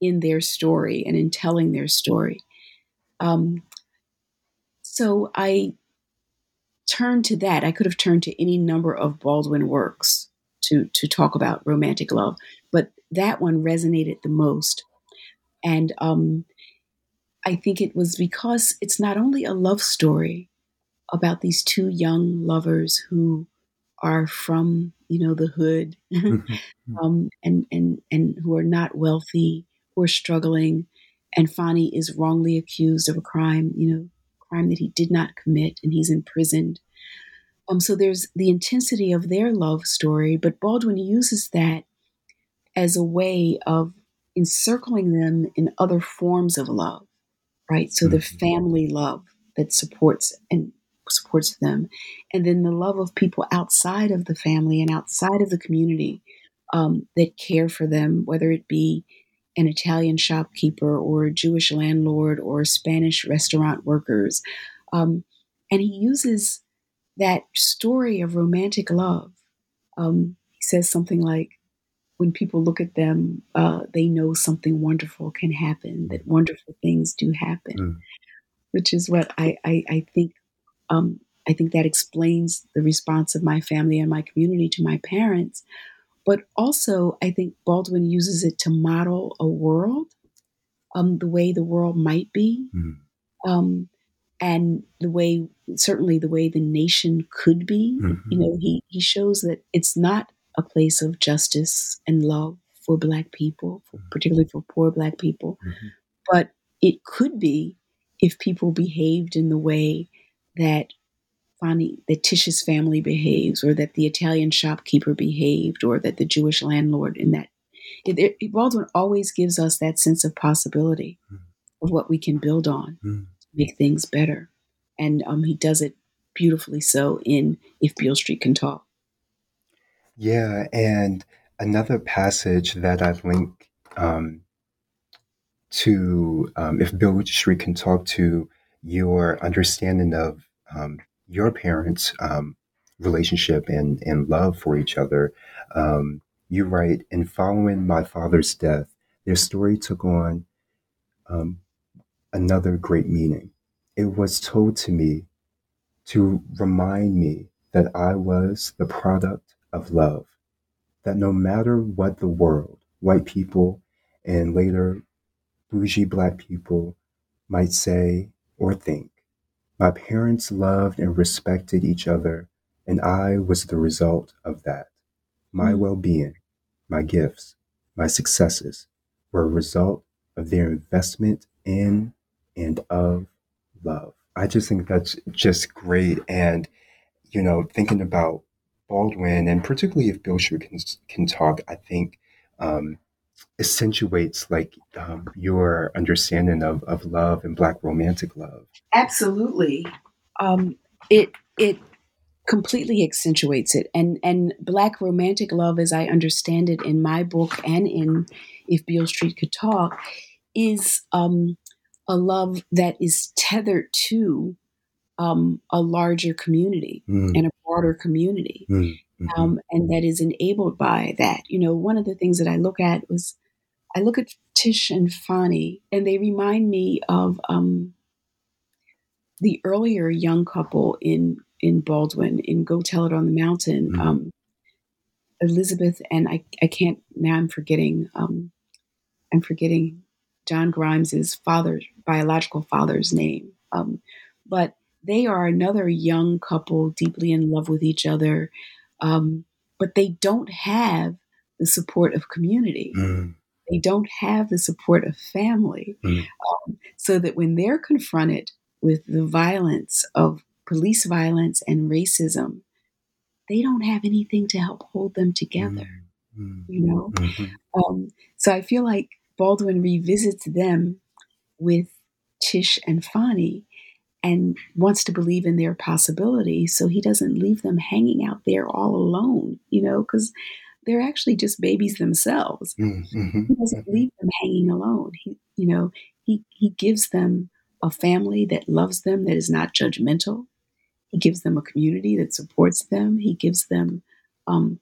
[SPEAKER 3] in their story and in telling their story. Um, so I turned to that. I could have turned to any number of Baldwin works to to talk about romantic love, but that one resonated the most. And um, I think it was because it's not only a love story about these two young lovers who are from you know the hood mm-hmm. um, and and and who are not wealthy who are struggling and Fonny is wrongly accused of a crime you know crime that he did not commit and he's imprisoned um, so there's the intensity of their love story but Baldwin uses that as a way of encircling them in other forms of love right so mm-hmm. the family love that supports and supports them, and then the love of people outside of the family and outside of the community um, that care for them, whether it be an Italian shopkeeper or a Jewish landlord or Spanish restaurant workers. Um, and he uses that story of romantic love. Um, he says something like, when people look at them, uh, they know something wonderful can happen, that wonderful things do happen, mm. which is what I, I, I think um, I think that explains the response of my family and my community to my parents. But also, I think Baldwin uses it to model a world, um, the way the world might be, mm-hmm. um, and the way, certainly, the way the nation could be. Mm-hmm. You know, he he shows that it's not a place of justice and love for Black people, for, mm-hmm. particularly for poor Black people, mm-hmm. but it could be if people behaved in the way that Fonny, that Tish's family behaves, or that the Italian shopkeeper behaved, or that the Jewish landlord in that. It, it, Baldwin always gives us that sense of possibility mm. of what we can build on mm. to make things better, and um, he does it beautifully so in If Beale Street Can Talk.
[SPEAKER 2] Yeah, and another passage that I've linked um, to um, If Beale Street Can Talk to your understanding of um, your parents' um, relationship and, and love for each other. Um, you write, in following my father's death, their story took on um, another great meaning. It was told to me to remind me that I was the product of love, that no matter what the world, white people, and later bougie black people might say or think. My parents loved and respected each other, and I was the result of that. My mm. well being, my gifts, my successes were a result of their investment in and of love. I just think that's just great. And, you know, thinking about Baldwin, and particularly if Beale Street can, can talk, I think um, accentuates like um, your understanding of, of love and black romantic love
[SPEAKER 3] absolutely um, it it completely accentuates it and and black romantic love as i understand it in my book and in if beale street could talk is um, a love that is tethered to um, a larger community mm. and a broader community mm. Mm-hmm. Um, and that is enabled by that. You know, one of the things that I look at was I look at Tish and Fonny, and they remind me of um, the earlier young couple in in Baldwin in Go Tell It on the Mountain. Mm-hmm. Um, Elizabeth and I, I can't now. I'm forgetting. Um, I'm forgetting John Grimes's father, biological father's name. Um, but they are another young couple, deeply in love with each other, um, but they don't have the support of community. Mm they don't have the support of family. Mm. Um, so that when they're confronted with the violence of police violence and racism, they don't have anything to help hold them together. Mm-hmm. You know, mm-hmm. um, so I feel like Baldwin revisits them with Tish and Fonny and wants to believe in their possibility. So he doesn't leave them hanging out there all alone, you know, because they're actually just babies themselves. Mm-hmm. He doesn't mm-hmm. leave them hanging alone. He, you know, he, he gives them a family that loves them, that is not judgmental. He gives them a community that supports them. He gives them um,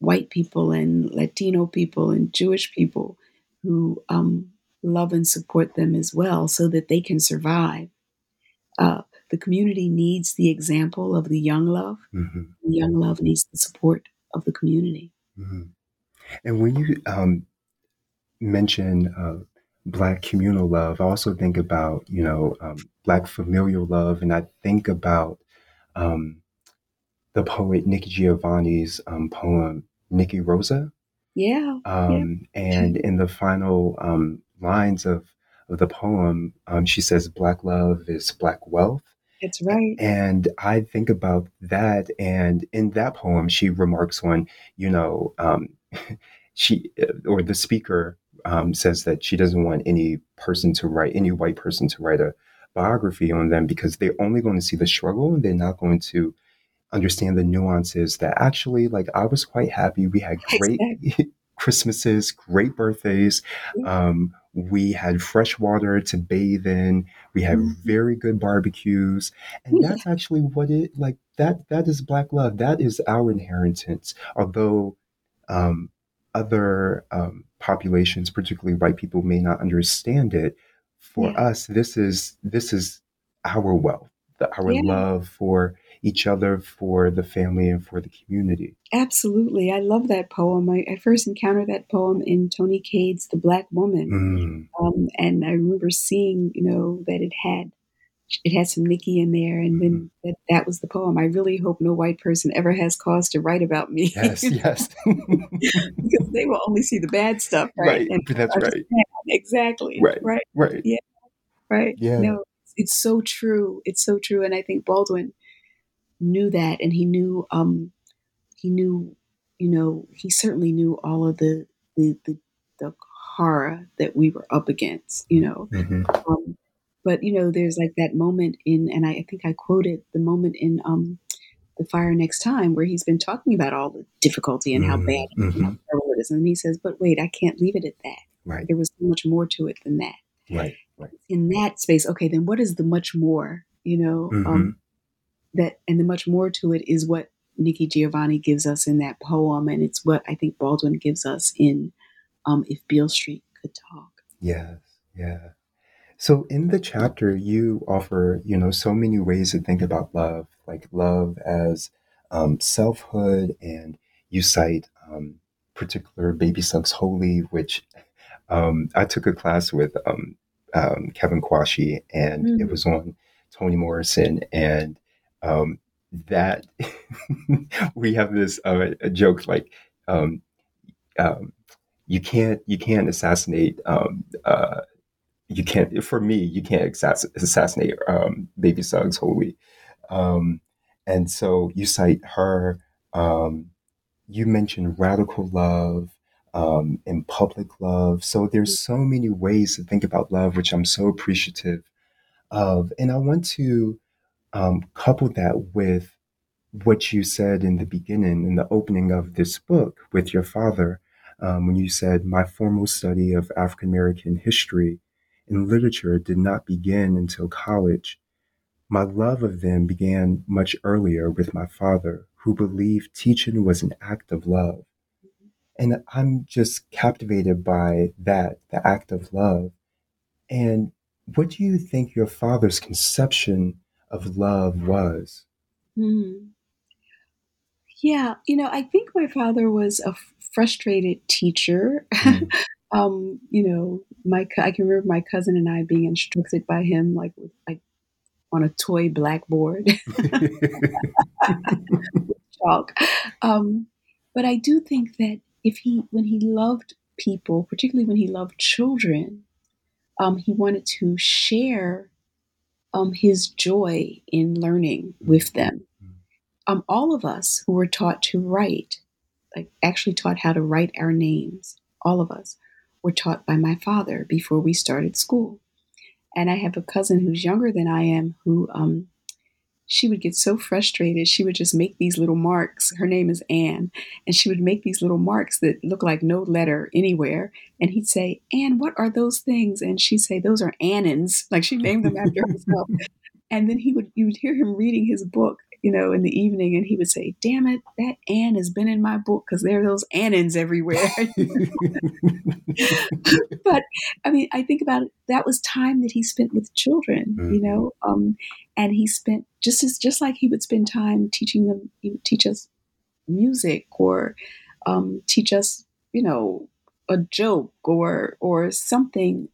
[SPEAKER 3] white people and Latino people and Jewish people who um, love and support them as well so that they can survive. Uh, the community needs the example of the young love. Mm-hmm. The young love needs the support of the community. Mm-hmm.
[SPEAKER 2] And when you um, mention uh, Black communal love, I also think about, you know, um, Black familial love. And I think about um, the poet Nikki Giovanni's um, poem, Nikki Rosa.
[SPEAKER 3] Yeah, yeah.
[SPEAKER 2] Um, and in the final um, lines of, of the poem, um, she says, Black love is Black wealth.
[SPEAKER 3] That's right.
[SPEAKER 2] And I think about that. And in that poem, she remarks on, you know, she or the speaker um, says that she doesn't want any person to write, any white person to write a biography on them because they're only going to see the struggle and they're not going to understand the nuances that actually, like, I was quite happy. We had great. Christmases, great birthdays. Um, we had fresh water to bathe in. We had mm-hmm. very good barbecues. And that's actually what it like that that is black love. That is our inheritance. Although um, other um, populations, particularly white people, may not understand it. For yeah. us, this is this is our wealth, the, our yeah. love for each other, for the family, and for the community.
[SPEAKER 3] Absolutely, I love that poem. I, I first encountered that poem in Toni Cade's "The Black Woman," mm. um, and I remember seeing, you know, that it had it had some Nikki in there, and then mm-hmm. that, that was the poem. I really hope no white person ever has cause to write about me.
[SPEAKER 2] Yes, yes,
[SPEAKER 3] because they will only see the bad stuff, right?
[SPEAKER 2] right. And that's right.
[SPEAKER 3] Exactly.
[SPEAKER 2] Right.
[SPEAKER 3] Right.
[SPEAKER 2] Right.
[SPEAKER 3] Yeah. Right.
[SPEAKER 2] Yeah.
[SPEAKER 3] No, it's so true. It's so true, and I think Baldwin knew that, and he knew, um, he knew, you know, he certainly knew all of the the the, the horror that we were up against, you know. Mm-hmm. Um, but you know, there's like that moment in, and I, I think I quoted the moment in um, the fire next time where he's been talking about all the difficulty and mm-hmm. how bad mm-hmm. how it is, and he says, "But wait, I can't leave it at that.
[SPEAKER 2] Right.
[SPEAKER 3] There was so much more to it than that.
[SPEAKER 2] Right. Right.
[SPEAKER 3] In that space, okay, then what is the much more? You know, um, mm-hmm. um, that and the much more to it is what Nikki Giovanni gives us in that poem, and it's what I think Baldwin gives us in um, "If Beale Street Could Talk."
[SPEAKER 2] Yes. Yeah. So in the chapter, you offer, you know, so many ways to think about love, like love as um, selfhood, and you cite um, particular Baby Suggs Holy, which um, I took a class with um, um, Kevin Quashie, and mm. it was on Toni Morrison, and um, that we have this uh, joke like you can't you can't assassinate uh, you can't for me you can't assassinate um, baby suggs holy. Um, and so you cite her um, you mentioned radical love um, and public love. So there's so many ways to think about love which i'm so appreciative of. And i want to um, couple that with what you said in the beginning in the opening of this book with your father um, when you said my formal study of african american history and literature did not begin until college. My love of them began much earlier with my father, who believed teaching was an act of love. And I'm just captivated by that, the act of love. And what do you think your father's conception of love was?
[SPEAKER 3] Mm. Yeah, you know, I think my father was a frustrated teacher. Mm. um, you know, my I can remember my cousin and I being instructed by him like with, like on a toy blackboard chalk. Um, but I do think that if he when he loved people, particularly when he loved children, um, he wanted to share um, his joy in learning with them. um, all of us who were taught to write, like actually taught how to write our names, all of us were taught by my father before we started school. And I have a cousin who's younger than I am who um, she would get so frustrated. She would just make these little marks. Her name is Anne. And she would make these little marks that look like no letter anywhere. And he'd say, Anne, what are those things? And she'd say, Those are Annans. Like she named them after herself. And then he would you would hear him reading his book you know, in the evening, and he would say, "Damn it, that Anne has been in my book because there are those Annans everywhere." but I mean, I think about it. That was time that he spent with children, mm-hmm. you know, um, and he spent just as just like he would spend time teaching them, he would teach us music or um, teach us, you know, a joke or or something.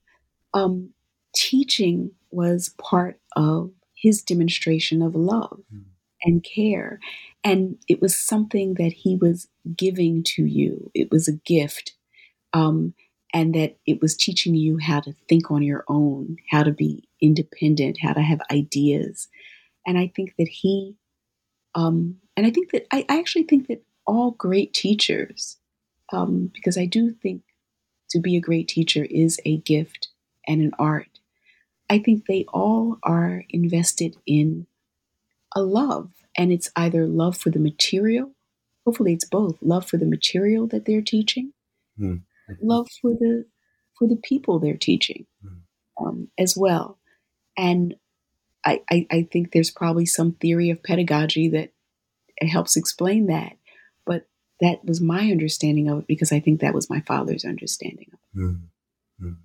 [SPEAKER 3] Um, teaching was part of his demonstration of love. Mm-hmm and care. And it was something that he was giving to you, it was a gift. Um, and that it was teaching you how to think on your own, how to be independent, how to have ideas. And I think that he, um, and I think that I, I, actually think that all great teachers, um, because I do think to be a great teacher is a gift and an art. I think they all are invested in a love, and it's either love for the material, hopefully it's both love for the material that they're teaching, mm. love for the for the people they're teaching mm. um, as well. And I, I, I think there's probably some theory of pedagogy that helps explain that, but that was my understanding of it because I think that was my father's understanding of it. Mm. mm.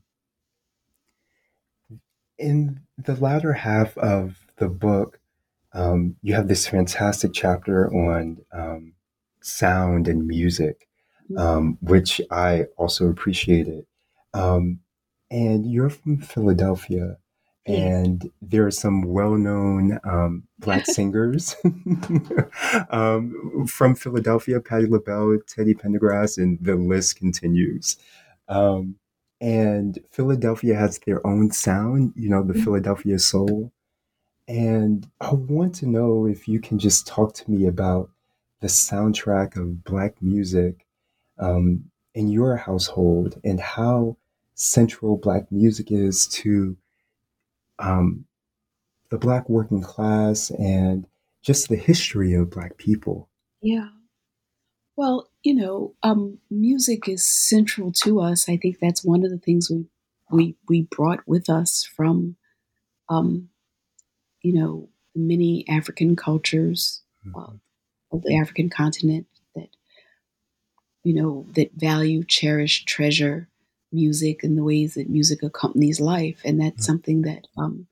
[SPEAKER 2] In the latter half of the book, um, you have this fantastic chapter on um, sound and music, mm-hmm. um, which I also appreciated. Um, and you're from Philadelphia, and there are some well-known um, black singers um, from Philadelphia: Patti LaBelle, Teddy Pendergrass, and the list continues. and Philadelphia has their own sound, you know, the mm-hmm. Philadelphia soul. And I want to know if you can just talk to me about the soundtrack of Black music um, in your household and how central Black music is to um, the Black working class and just the history of Black people.
[SPEAKER 3] Yeah. Well, you know, um, music is central to us. I think that's one of the things we we we brought with us from um, you know, many African cultures mm-hmm. of the African continent that, you know, that value, cherish, treasure music and the ways that music accompanies life. And that's mm-hmm. something that um,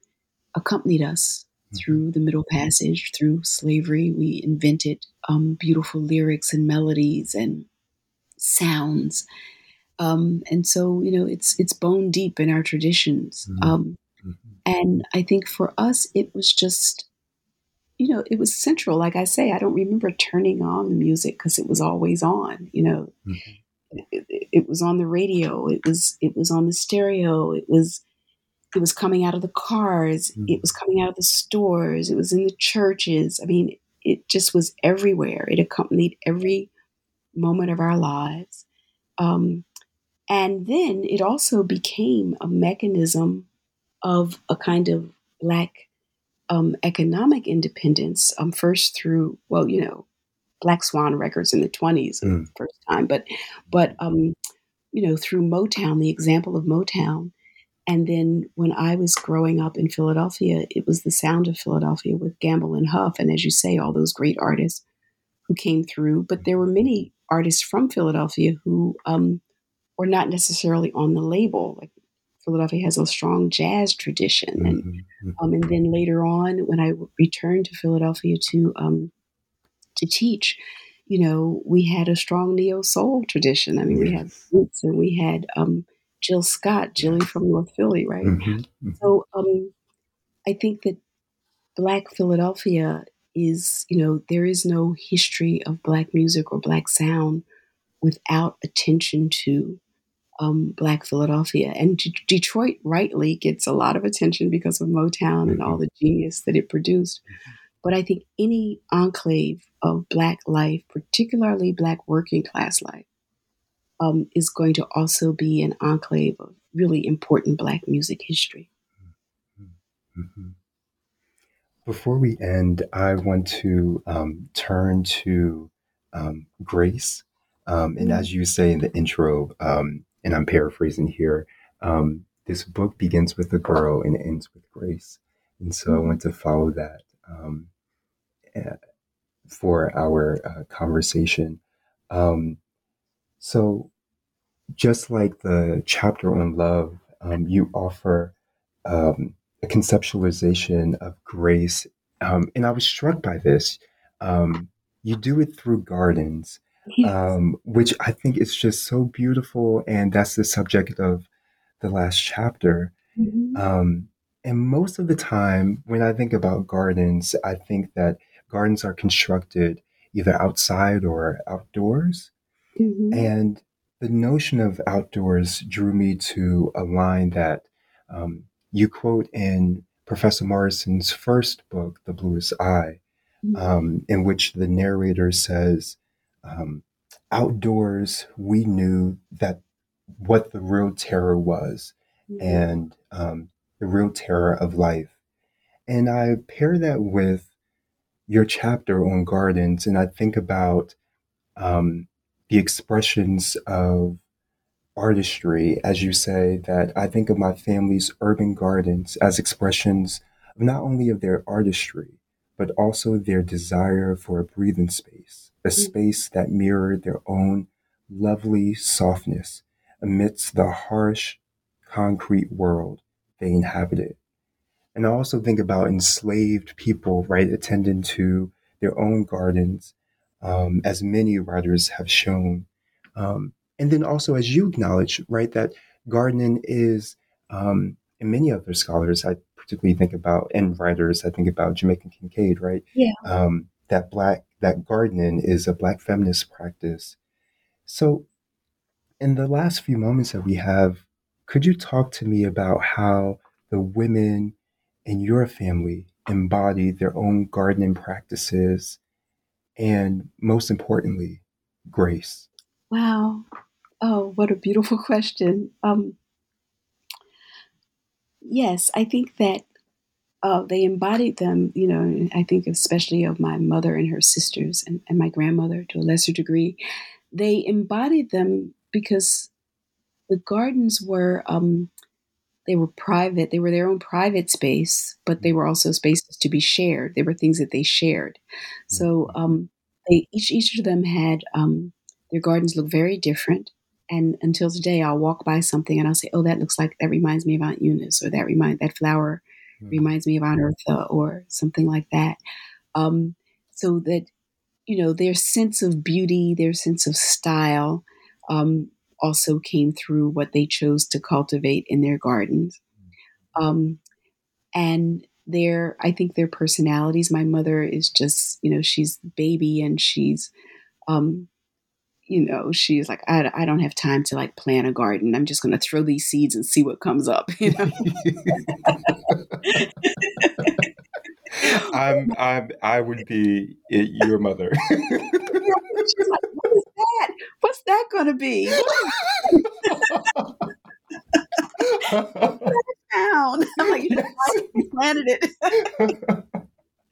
[SPEAKER 3] accompanied us mm-hmm. through the Middle Passage, through slavery. We invented um, beautiful lyrics and melodies and sounds. Um, and so, you know, it's it's bone deep in our traditions. Mm-hmm. Um. And I think for us, it was just, you know, it was central. Like I say, I don't remember turning on the music because it was always on. You know, mm-hmm. it, it, was on the radio. It was it was on the stereo. It was it was coming out of the cars. Mm-hmm. It was coming out of the stores. It was in the churches. I mean, it just was everywhere. It accompanied every moment of our lives. Um, and then it also became a mechanism of a kind of Black um, economic independence, um, first through, well, you know, Black Swan Records in the 20s, mm. first time, but, but, um, you know, through Motown, the example of Motown. And then when I was growing up in Philadelphia, it was the sound of Philadelphia with Gamble and Huff. And as you say, all those great artists who came through. But there were many artists from Philadelphia who um, were not necessarily on the label. Like Philadelphia has a strong jazz tradition, and mm-hmm. um, and then later on, when I returned to Philadelphia to um, to teach, you know, we had a strong neo soul tradition. I mean, yes. we had Roots, and we had um, Jill Scott, Jilly from North Philly, right? Mm-hmm. Mm-hmm. So um, I think that Black Philadelphia is, you know, there is no history of Black music or Black sound without attention to um, Black Philadelphia. And D- Detroit rightly gets a lot of attention because of Motown and all mm-hmm. the genius that it produced. but I think any enclave of Black life, particularly Black working class life, um, is going to also be an enclave of really important Black music history.
[SPEAKER 2] Mm-hmm. Before we end, I want to um, turn to um, grace. Um, and as you say in the intro, um, and I'm paraphrasing here, um, this book begins with a girl and ends with grace. And so I want to follow that um, uh, for our uh, conversation. so, just like the chapter on love, you offer um, a conceptualization of grace. Um, and I was struck by this. Um, you do it through gardens, um, which I think is just so beautiful. And that's the subject of the last chapter. Mm-hmm. Um, and most of the time, when I think about gardens, I think that gardens are constructed either outside or outdoors. Mm-hmm. And the notion of outdoors drew me to a line that um, you quote in Professor Morrison's first book, The Bluest Eye, mm-hmm. um, in which the narrator says, um, Outdoors, we knew that what the real terror was mm-hmm. and um, the real terror of life. And I pair that with your chapter on gardens, and I think about um, the expressions of artistry, as you say, that I think of my family's urban gardens as expressions of not only of their artistry, but also their desire for a breathing space, a mm. space that mirrored their own lovely softness amidst the harsh, concrete world they inhabited. And I also think about enslaved people, right, attending to their own gardens, um, as many writers have shown. Um, and then also, as you acknowledge, right, that gardening is, um, and many other scholars, I particularly think about, and writers, I think about Jamaica Kincaid, right?
[SPEAKER 3] Yeah.
[SPEAKER 2] Um, that black, that gardening is a black feminist practice. So, in the last few moments that we have, could you talk to me about how the women in your family embody their own gardening practices and most importantly, grace?
[SPEAKER 3] Wow. Oh, what a beautiful question. Um, yes, I think that uh, they embodied them, you know, I think especially of my mother and her sisters and, and my grandmother to a lesser degree. They embodied them because the gardens were um, they were private they were their own private space but they were also spaces to be shared they were things that they shared so mm-hmm. um, they each each of them had um, their gardens look very different and until today, I'll walk by something and I'll say, "Oh, that looks like that reminds me of Aunt Eunice," or "That remind that flower. Reminds me of Aunt Eartha," or something like that. Um, so that you know, their sense of beauty, their sense of style, um, also came through what they chose to cultivate in their gardens. Um, and their, I think their personalities. My mother is just, you know, she's baby and she's um, you know, she's like, I, I don't have time to like plant a garden. I'm just going to throw these seeds and see what comes up, you know.
[SPEAKER 2] I'm, I'm, I would be your mother.
[SPEAKER 3] she's like, what is that? What's that going to be? Down. I'm like, you planted it.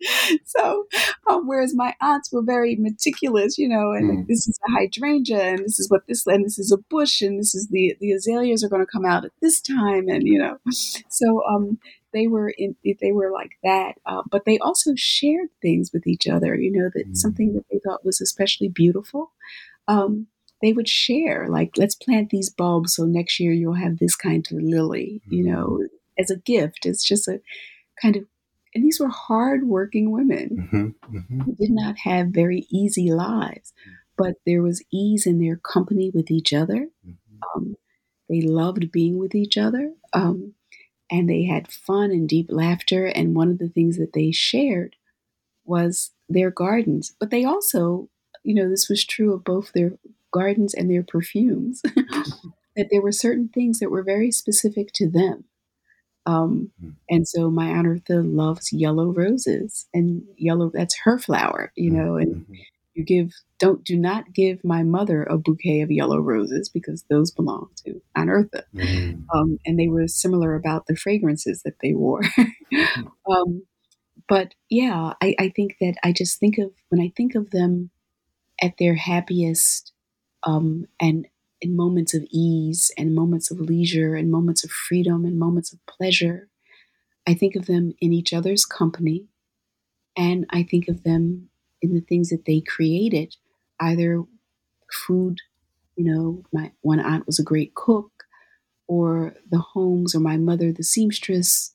[SPEAKER 3] so, um, whereas my aunts were very meticulous, you know, and mm. this is a hydrangea, and this is what this, and this is a bush, and this is the the azaleas are going to come out at this time, and you know, so um, they were in, they were like that, uh, but they also shared things with each other, you know, that mm. something that they thought was especially beautiful. Um, they would share, like, let's plant these bulbs so next year you'll have this kind of lily, you know, as a gift. It's just a kind of and these were hardworking women mm-hmm, mm-hmm. who did not have very easy lives, but there was ease in their company with each other. Mm-hmm. Um, they loved being with each other, um, and they had fun and deep laughter. And one of the things that they shared was their gardens, but they also, you know, this was true of both their gardens and their perfumes. that there were certain things that were very specific to them Um,
[SPEAKER 2] Mm.
[SPEAKER 3] and so my Aunt Eartha loves yellow roses, and yellow that's her flower, you know. And
[SPEAKER 2] Mhm.
[SPEAKER 3] You give don't do not give my mother a bouquet of yellow roses because those belong to Aunt Eartha.
[SPEAKER 2] Mm.
[SPEAKER 3] Um, and they were similar about the fragrances that they wore. um, but yeah, I, I think that I just think of when I think of them at their happiest um, and in moments of ease and moments of leisure and moments of freedom and moments of pleasure, I think of them in each other's company and I think of them in the things that they created, either food, you know, my one aunt was a great cook, or the homes, or my mother, the seamstress,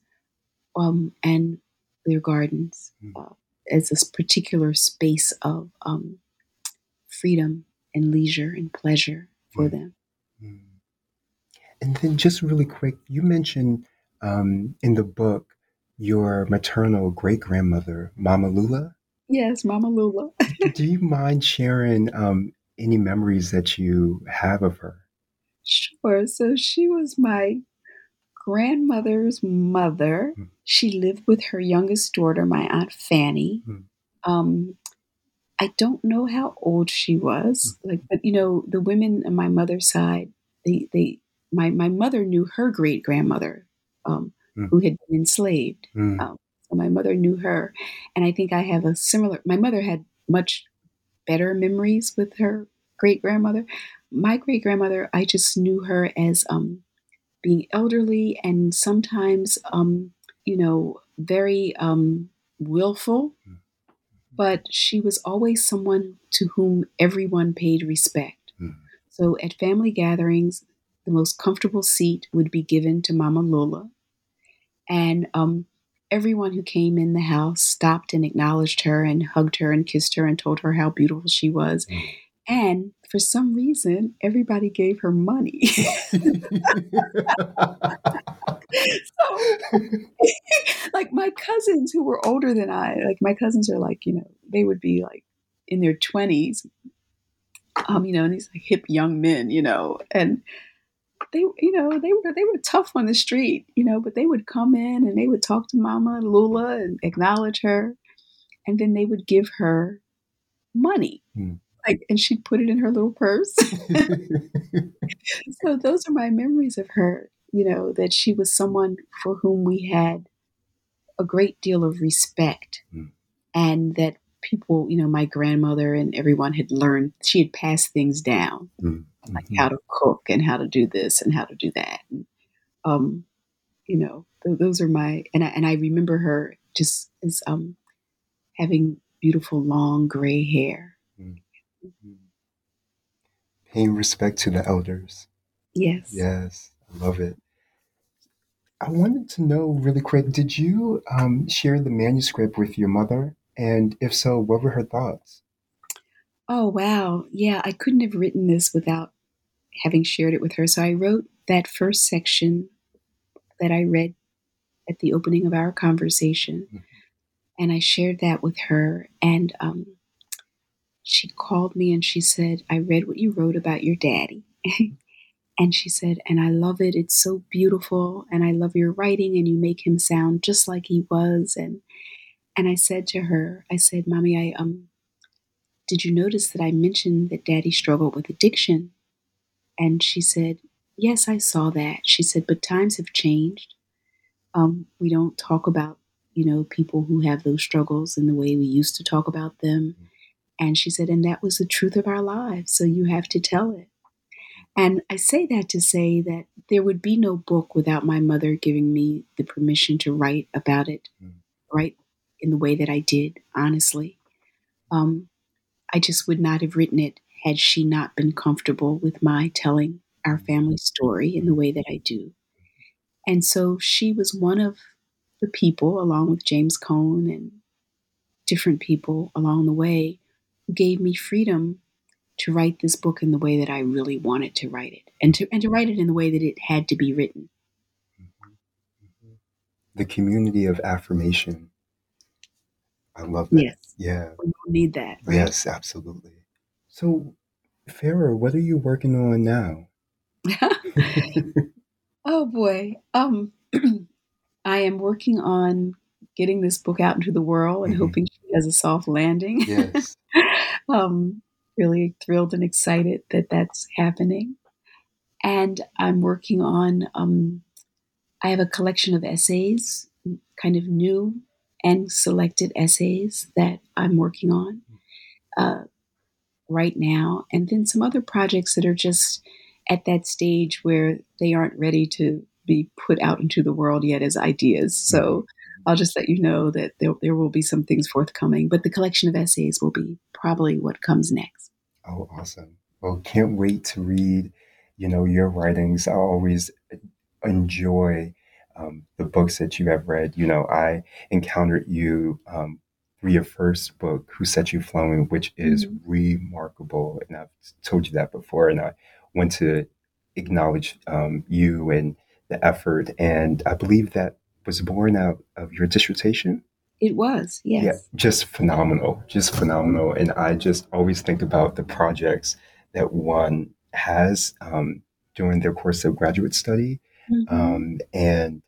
[SPEAKER 3] um, and their gardens
[SPEAKER 2] Mm.
[SPEAKER 3] uh, as this particular space of um, freedom and leisure and pleasure for
[SPEAKER 2] Mm.
[SPEAKER 3] them.
[SPEAKER 2] Mm. And then, just really quick, you mentioned um, in the book your maternal great grandmother, Mama Lula.
[SPEAKER 3] Yes, Mama Lula.
[SPEAKER 2] Do you mind sharing um, any memories that you have of her?
[SPEAKER 3] Sure. So she was my grandmother's mother.
[SPEAKER 2] Mm.
[SPEAKER 3] She lived with her youngest daughter, my Aunt Fanny.
[SPEAKER 2] Mm.
[SPEAKER 3] Um, I don't know how old she was,
[SPEAKER 2] Hmm.
[SPEAKER 3] like, but you know, the women on my mother's side, they, they, my, my mother knew her great grandmother, um,
[SPEAKER 2] Mm.
[SPEAKER 3] who had been enslaved.
[SPEAKER 2] Mm.
[SPEAKER 3] Um, so my mother knew her, and I think I have a similar. My mother had much better memories with her great grandmother. My great grandmother, I just knew her as um, being elderly and sometimes, um, you know, very um, willful.
[SPEAKER 2] Mm.
[SPEAKER 3] But she was always someone to whom everyone paid respect.
[SPEAKER 2] Mm.
[SPEAKER 3] So at family gatherings, the most comfortable seat would be given to Mama Lola. And um, everyone who came in the house stopped and acknowledged her and hugged her and kissed her and told her how beautiful she was.
[SPEAKER 2] Mm.
[SPEAKER 3] And for some reason, everybody gave her money. so, like my cousins who were older than I, like my cousins are like, you know, they would be like in their 20s, um, you know, and these like hip young men, you know, and they, you know, they were they were tough on the street, you know, but they would come in and they would talk to Mama Lula and acknowledge her, and then they would give her money,
[SPEAKER 2] Hmm.
[SPEAKER 3] like, and she'd put it in her little purse. so those are my memories of her. You know that she was someone for whom we had a great deal of respect,
[SPEAKER 2] Hmm.
[SPEAKER 3] and that people, you know, my grandmother and everyone had learned. She had passed things down
[SPEAKER 2] Mm.
[SPEAKER 3] Like
[SPEAKER 2] Mhm.
[SPEAKER 3] how to cook and how to do this and how to do that. And, um, you know, th- those are my and I, and I remember her just as um having beautiful long gray hair.
[SPEAKER 2] Mm. Paying respect to the elders.
[SPEAKER 3] Yes.
[SPEAKER 2] Yes, I love it. I wanted to know really quick did you um, share the manuscript with your mother? And if so, what were her thoughts?
[SPEAKER 3] Oh wow, yeah. I couldn't have written this without having shared it with her. So I wrote that first section that I read at the opening of our conversation,
[SPEAKER 2] Mhm.
[SPEAKER 3] and I shared that with her. And um, she called me and she said, "I read what you wrote about your daddy." And she said, and I love it. It's so beautiful. And I love your writing, and you make him sound just like he was. And and I said to her, I said, Mommy, I um did you notice that I mentioned that daddy struggled with addiction? And she said, Yes, I saw that. She said, but times have changed. Um, we don't talk about, you know, people who have those struggles in the way we used to talk about them. And she said, and that was the truth of our lives. So you have to tell it. And I say that to say that there would be no book without my mother giving me the permission to write about it,
[SPEAKER 2] Mm.
[SPEAKER 3] write in the way that I did, honestly. Um, I just would not have written it had she not been comfortable with my telling our mm-hmm. family story in the way that I do. And so she was one of the people, along with James Cone and different people along the way, who gave me freedom to write this book in the way that I really wanted to write it, and to and to write it in the way that it had to be written.
[SPEAKER 2] The community of affirmation. I love that.
[SPEAKER 3] Yes,
[SPEAKER 2] Yeah.
[SPEAKER 3] we need that. Right?
[SPEAKER 2] Yes, absolutely. So, Farah, what are you working on now?
[SPEAKER 3] oh boy. Um I am working on getting this book out into the world and mm-hmm. hoping she has a soft landing.
[SPEAKER 2] Yes.
[SPEAKER 3] um, really thrilled and excited that that's happening. And I'm working on, um, I have a collection of essays, kind of new and selected essays that I'm working on uh, right now. And then some other projects that are just at that stage where they aren't ready to be put out into the world yet as ideas. So mm-hmm. I'll just let you know that there, there will be some things forthcoming, but the collection of essays will be probably what comes next.
[SPEAKER 2] Oh, awesome. Well, can't wait to read, you know, your writings. I always enjoy um, the books that you have read. You know, I encountered you um, your first book, Who Set You Flowing, which is mm-hmm. remarkable. And I've told you that before. And I want to acknowledge um, you and the effort. And I believe that was born out of your dissertation.
[SPEAKER 3] It was, yes. Yeah,
[SPEAKER 2] just phenomenal, just phenomenal. And I just always think about the projects that one has um, during their course of graduate study mm-hmm. um, and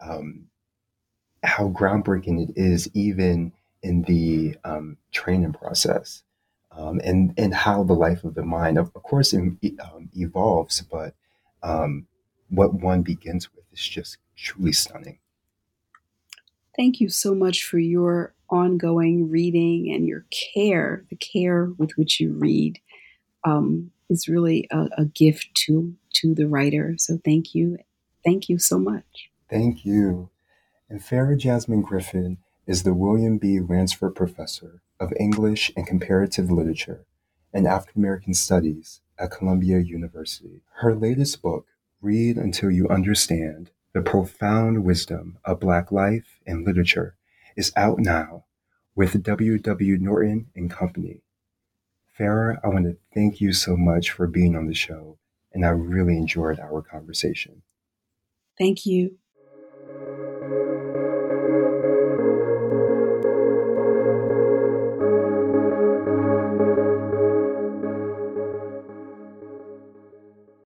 [SPEAKER 2] um, how groundbreaking it is, even in the um, training process. Um, and and how the life of the mind, of, of course, um, evolves, but what one begins with is just truly stunning.
[SPEAKER 3] Thank you so much for your ongoing reading and your care. The care with which you read um, is really a, a gift to to the writer. So thank you, thank you so much.
[SPEAKER 2] Thank you. And Farah Jasmine Griffin is the William B. Ransford Professor of English and Comparative Literature and African American Studies at Columbia University. Her latest book, Read Until You Understand the Profound Wisdom of Black Life and Literature is out now with W. W. Norton and Company. Farah, I want to thank you so much for being on the show, and I really enjoyed our conversation.
[SPEAKER 3] Thank you.